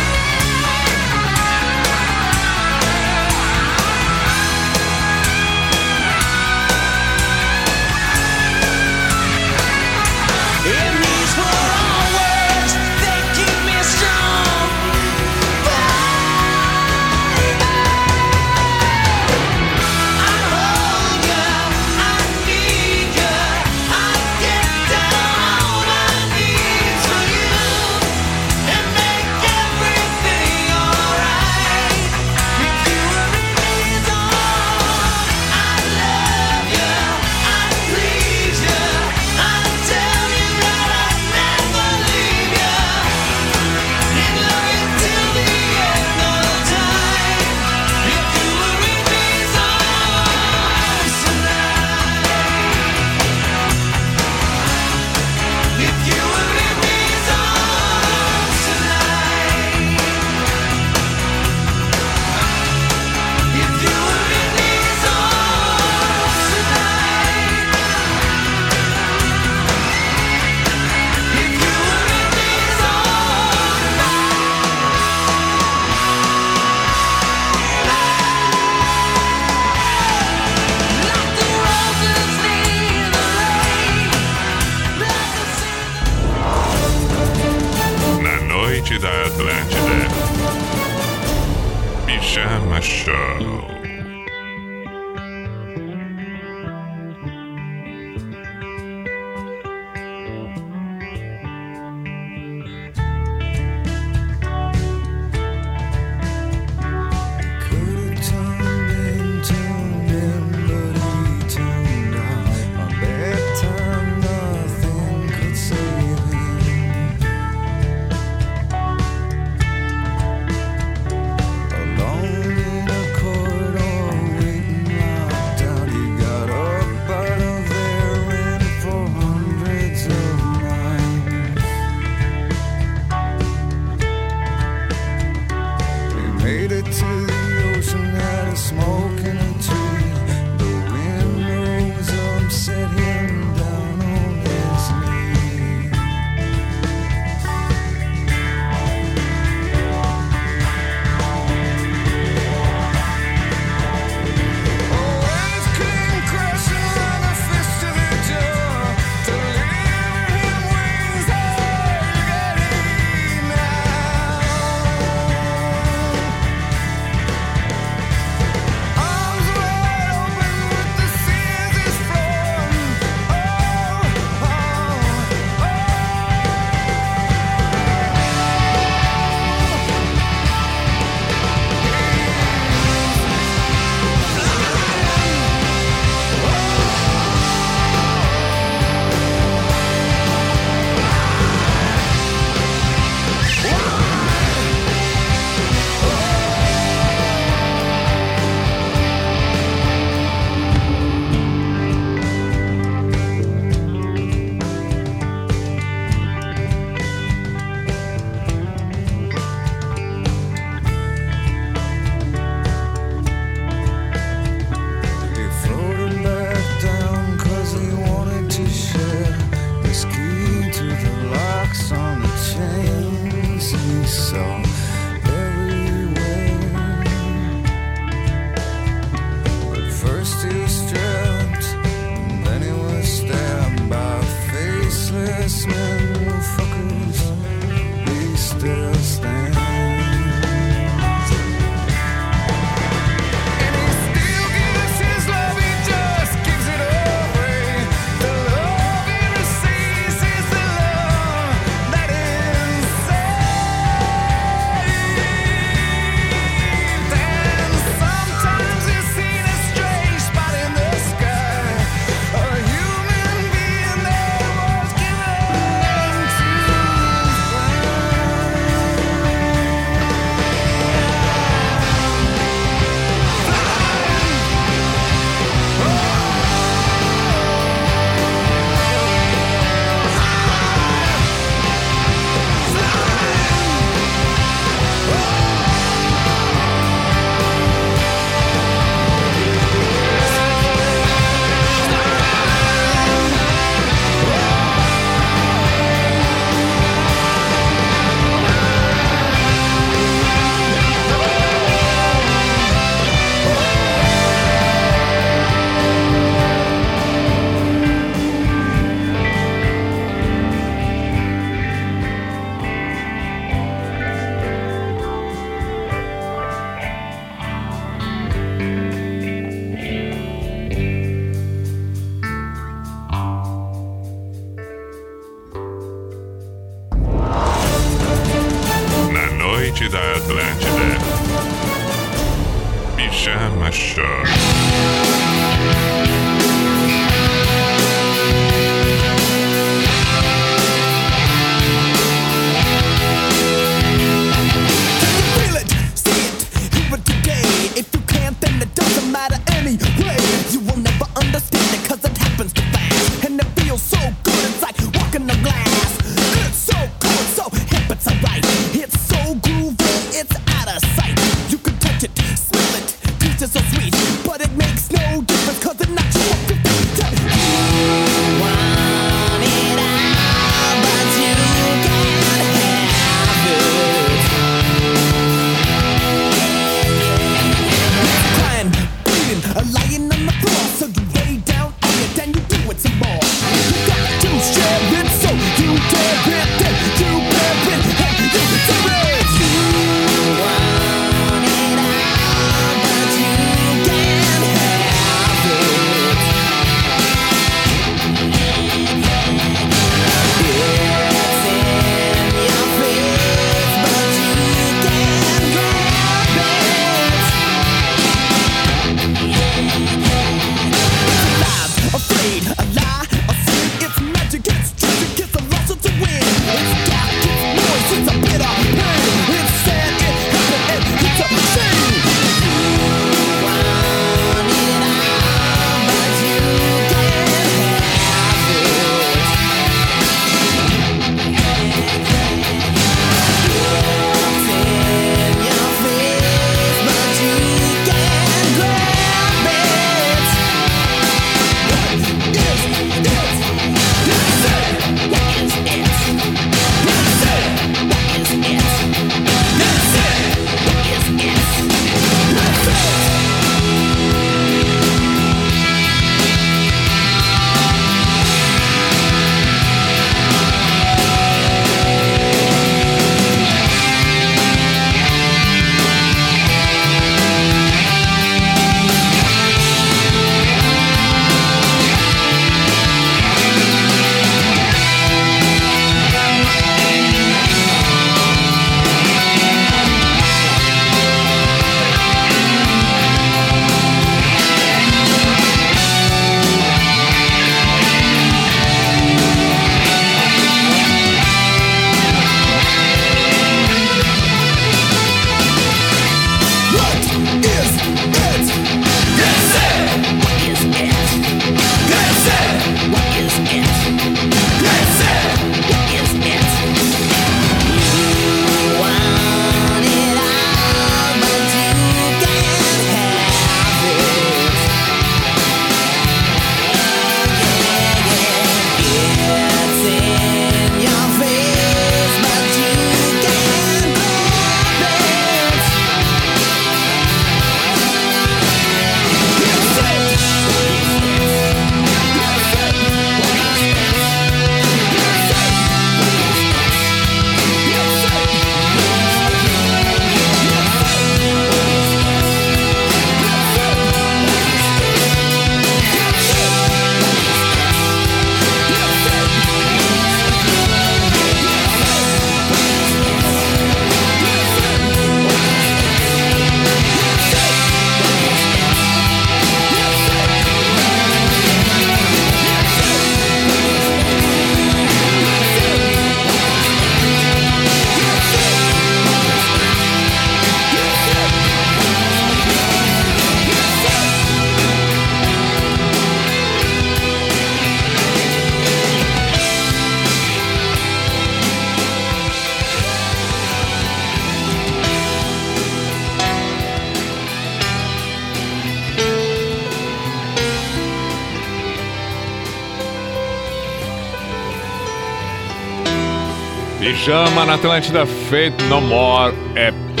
Pijama na Atlântida Faith No More EP.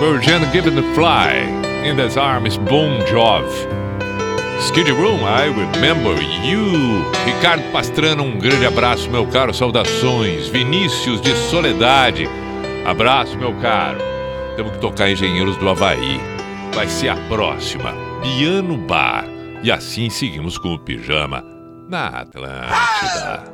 Virgin Given the Fly. In This Arms, Bon Jovi. Skid Room, I Remember You. Ricardo Pastrana, um grande abraço, meu caro. Saudações. Vinícius de Soledade. Abraço, meu caro. Temos que tocar Engenheiros do Havaí. Vai ser a próxima. Piano Bar. E assim seguimos com o pijama na Atlântida. O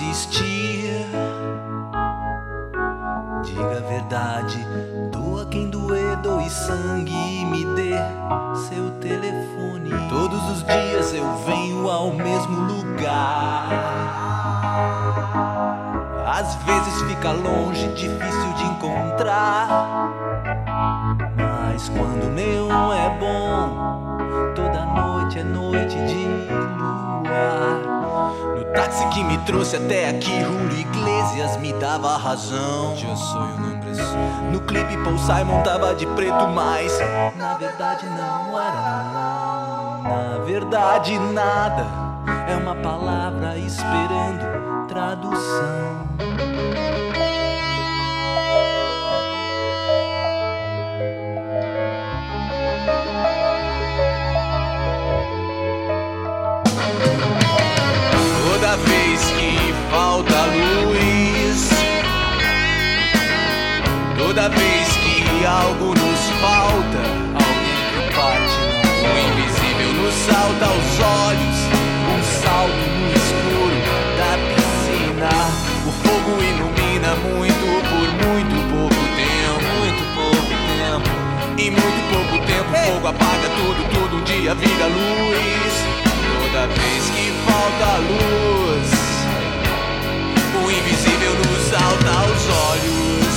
não trouxe até aqui, Julio Iglesias me dava razão. Eu sou um homem No clipe Paul Simon tava de preto, mas na verdade não era. Na verdade nada é uma palavra esperando tradução. Luz, toda vez que algo nos falta, alguém que parte não. O invisível nos salta aos olhos, um salto no escuro da piscina. O fogo ilumina muito por muito pouco tempo, muito pouco tempo. E muito pouco tempo, o fogo apaga tudo, tudo um dia vira luz. Toda vez que falta luz, invisível nos salta aos olhos.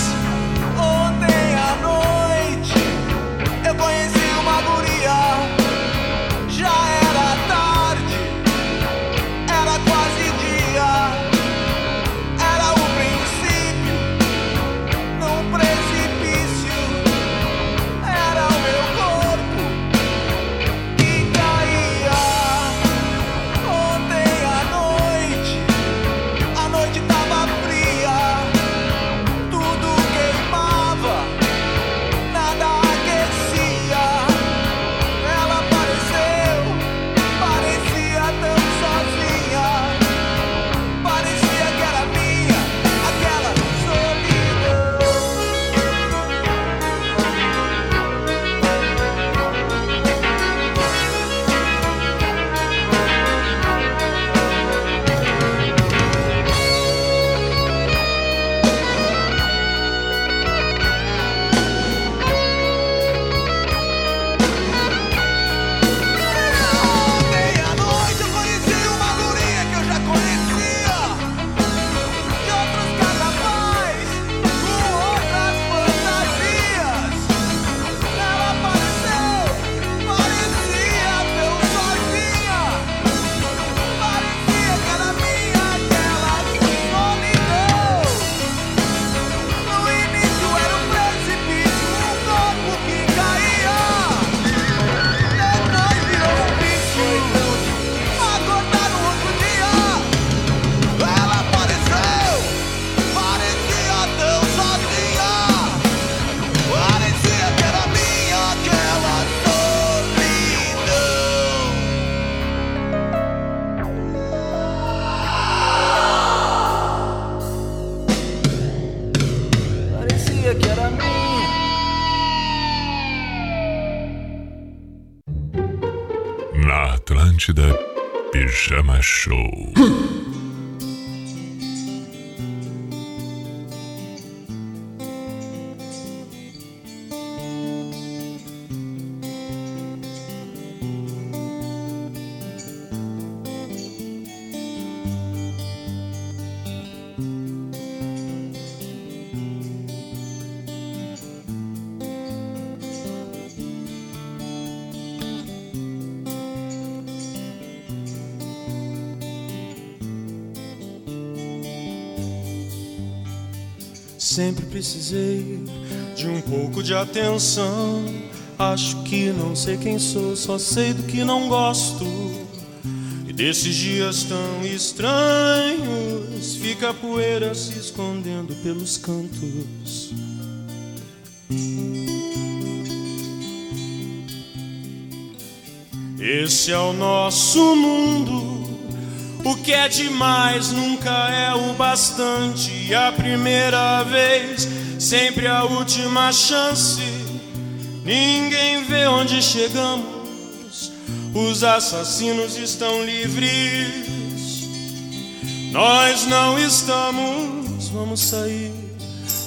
Sempre precisei de um pouco de atenção. Acho que não sei quem sou, só sei do que não gosto. E desses dias tão estranhos, fica a poeira se escondendo pelos cantos. Esse é o nosso mundo. O que é demais nunca é o bastante. A primeira vez, sempre a última chance. Ninguém vê onde chegamos. Os assassinos estão livres. Nós não estamos. Vamos sair,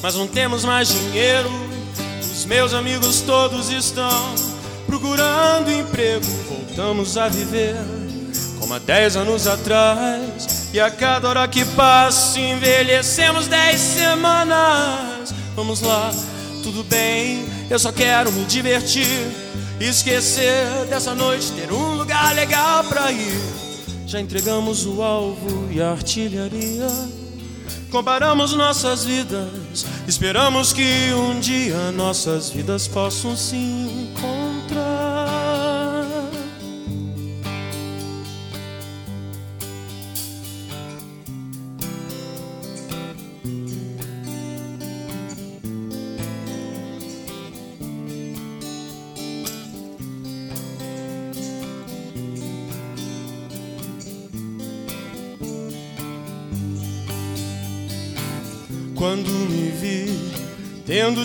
mas não temos mais dinheiro. Os meus amigos todos estão procurando emprego. Voltamos a viver há dez anos atrás. E a cada hora que passa, envelhecemos dez semanas. Vamos lá, tudo bem, eu só quero me divertir. Esquecer dessa noite, ter um lugar legal pra ir. Já entregamos o alvo e a artilharia. Comparamos nossas vidas, esperamos que um dia nossas vidas possam se encontrar.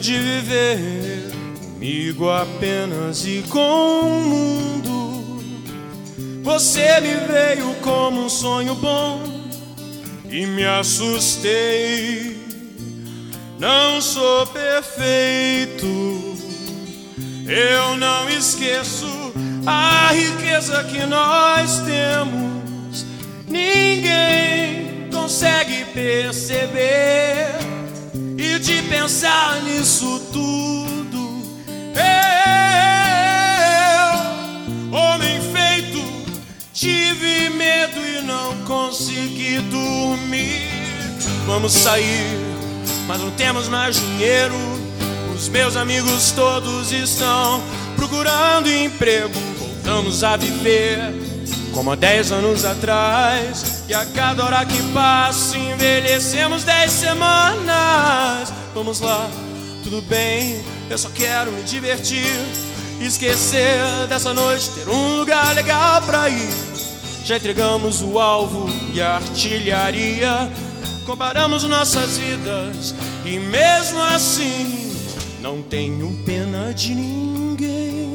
De viver comigo apenas e com o mundo, você me veio como um sonho bom e me assustei. Não sou perfeito, eu não esqueço a riqueza que nós temos. Ninguém consegue perceber e de pensar nisso tudo. Eu, homem feito, tive medo e não consegui dormir. Vamos sair, mas não temos mais dinheiro. Os meus amigos todos estão procurando emprego. Voltamos a viver como há dez anos atrás. E a cada hora que passa, envelhecemos dez semanas. Vamos lá, tudo bem, eu só quero me divertir. Esquecer dessa noite, ter um lugar legal pra ir. Já entregamos o alvo e a artilharia. Comparamos nossas vidas e mesmo assim não tenho pena de ninguém.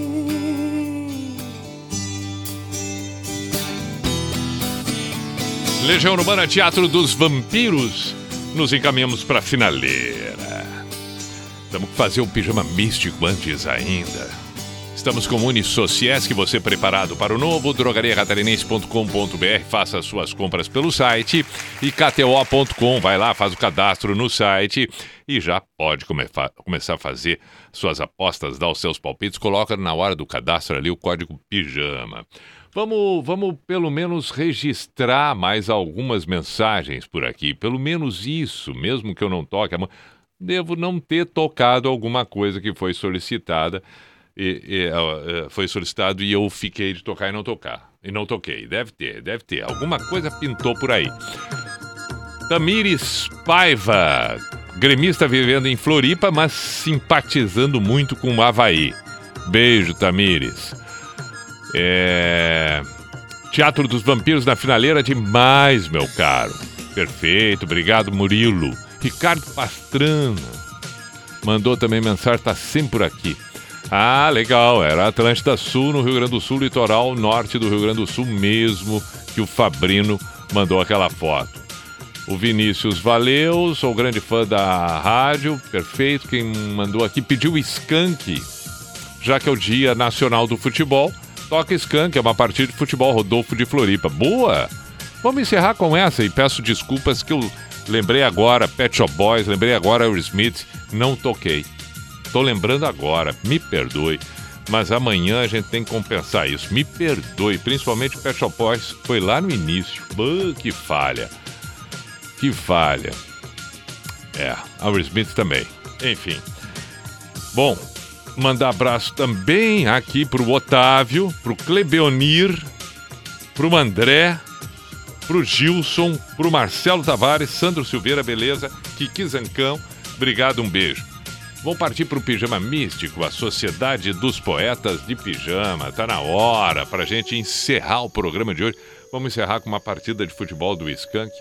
Legião Urbana Teatro dos Vampiros. Nos encaminhamos para a finaleira. Temos que fazer o pijama místico antes ainda. Estamos com Uni Sociesc, você preparado para o novo, drogariacatarinense.com.br, faça suas compras pelo site e kto.com, vai lá, faz o cadastro no site e já pode come- começar a fazer suas apostas, dar os seus palpites, coloca na hora do cadastro ali o código pijama. Vamos, vamos pelo menos registrar mais algumas mensagens por aqui, pelo menos isso, mesmo que eu não toque devo não ter tocado alguma coisa que foi solicitada e- e, eh, foi solicitado e eu fiquei de tocar e não tocar. E não toquei. Deve ter, deve ter. Alguma coisa pintou por aí. Tamires Paiva, gremista vivendo em Floripa, mas simpatizando muito com o Havaí. Beijo, Tamires. É... Teatro dos Vampiros na finaleira demais, meu caro. Perfeito, obrigado, Murilo. Ricardo Pastrana mandou também mensagem, tá sempre por aqui. Ah, legal, era Atlântida Sul, no Rio Grande do Sul, litoral norte do Rio Grande do Sul mesmo, que o Fabrino mandou aquela foto. O Vinícius, valeu, sou grande fã da rádio, perfeito. Quem mandou aqui pediu Skank, já que é o Dia Nacional do Futebol. Toca Skank, é uma partida de futebol Rodolfo de Floripa. Boa! Vamos encerrar com essa e peço desculpas que eu lembrei agora Pet Shop Boys, lembrei agora Aerosmith, não toquei. Tô lembrando agora, me perdoe. Mas amanhã a gente tem que compensar isso. Me perdoe, principalmente Pet Shop Boys, foi lá no início. Bah, que falha. Que falha. É, a Will Smith também. Enfim. Bom, mandar abraço também aqui pro Otávio, pro Clebeonir, pro André, pro Gilson, pro Marcelo Tavares, Sandro Silveira, beleza? Kiki Zancão, obrigado, um beijo. Vamos partir pro Pijama Místico, a Sociedade dos Poetas de Pijama. Tá na hora pra gente encerrar o programa de hoje. Vamos encerrar com uma partida de futebol do Skank,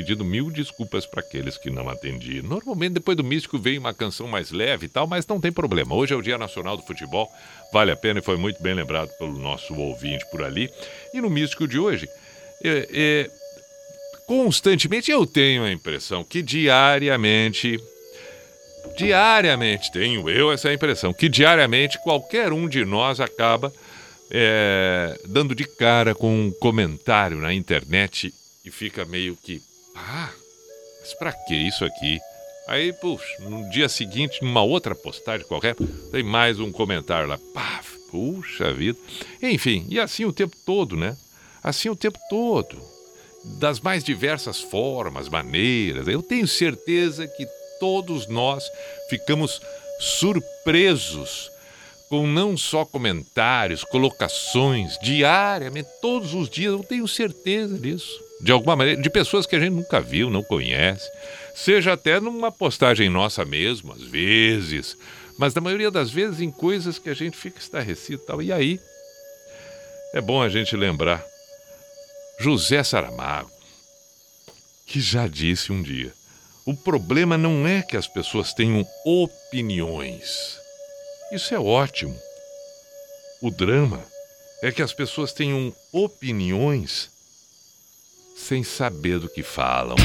pedindo mil desculpas para aqueles que não atendi. Normalmente depois do Místico vem uma canção mais leve e tal, mas não tem problema. Hoje é o Dia Nacional do Futebol, vale a pena e foi muito bem lembrado pelo nosso ouvinte por ali. E no Místico de hoje, é, é, constantemente eu tenho a impressão que diariamente, diariamente, tenho eu essa impressão, que diariamente qualquer um de nós acaba é, dando de cara com um comentário na internet e fica meio que, ah, mas pra que isso aqui? Aí, puxa, no dia seguinte, numa outra postagem qualquer, tem mais um comentário lá, pá, puxa vida. Enfim, e assim o tempo todo, né? Assim o tempo todo. Das mais diversas formas, maneiras. Eu tenho certeza que todos nós ficamos surpresos com não só comentários, colocações, diariamente, todos os dias, eu tenho certeza disso. De alguma maneira, de pessoas que a gente nunca viu, não conhece. Seja até numa postagem nossa mesmo, às vezes. Mas na maioria das vezes em coisas que a gente fica estarrecido e tal. E aí, é bom a gente lembrar José Saramago, que já disse um dia: o problema não é que as pessoas tenham opiniões. Isso é ótimo. O drama é que as pessoas tenham opiniões sem saber do que falam.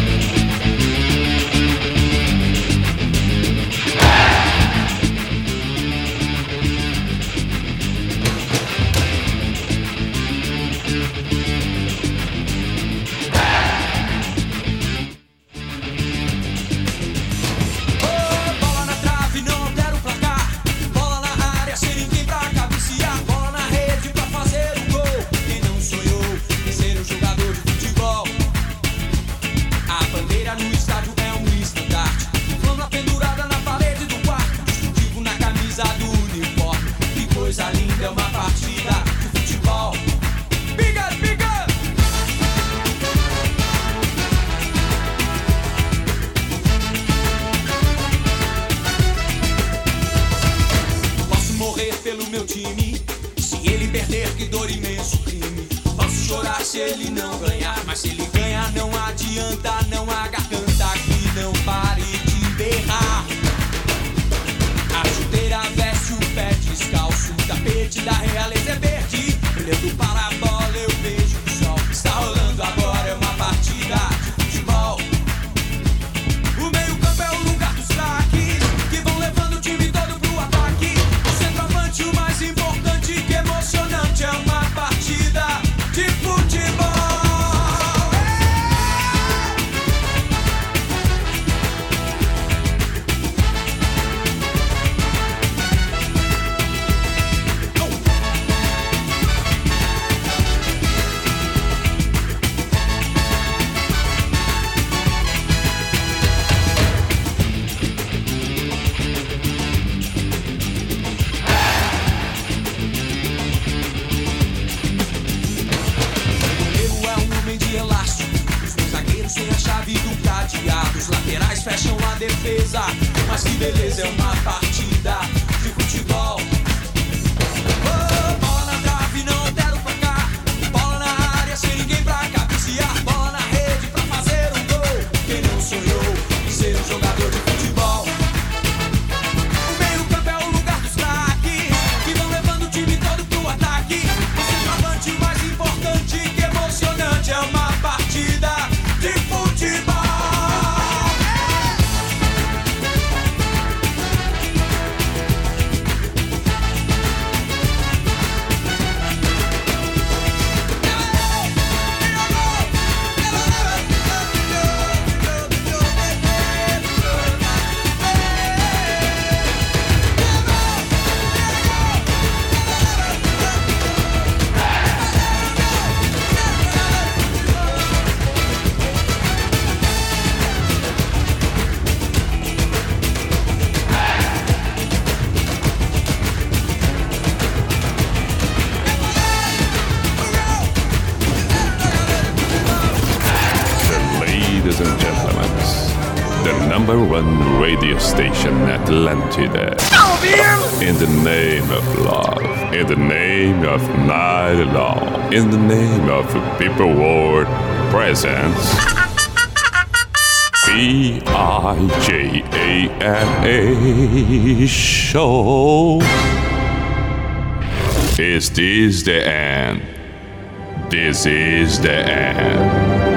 Atlantida. In the name of love, in the name of night long, in the name of people world presence. B I J A N A show. Is this the end? This is the end.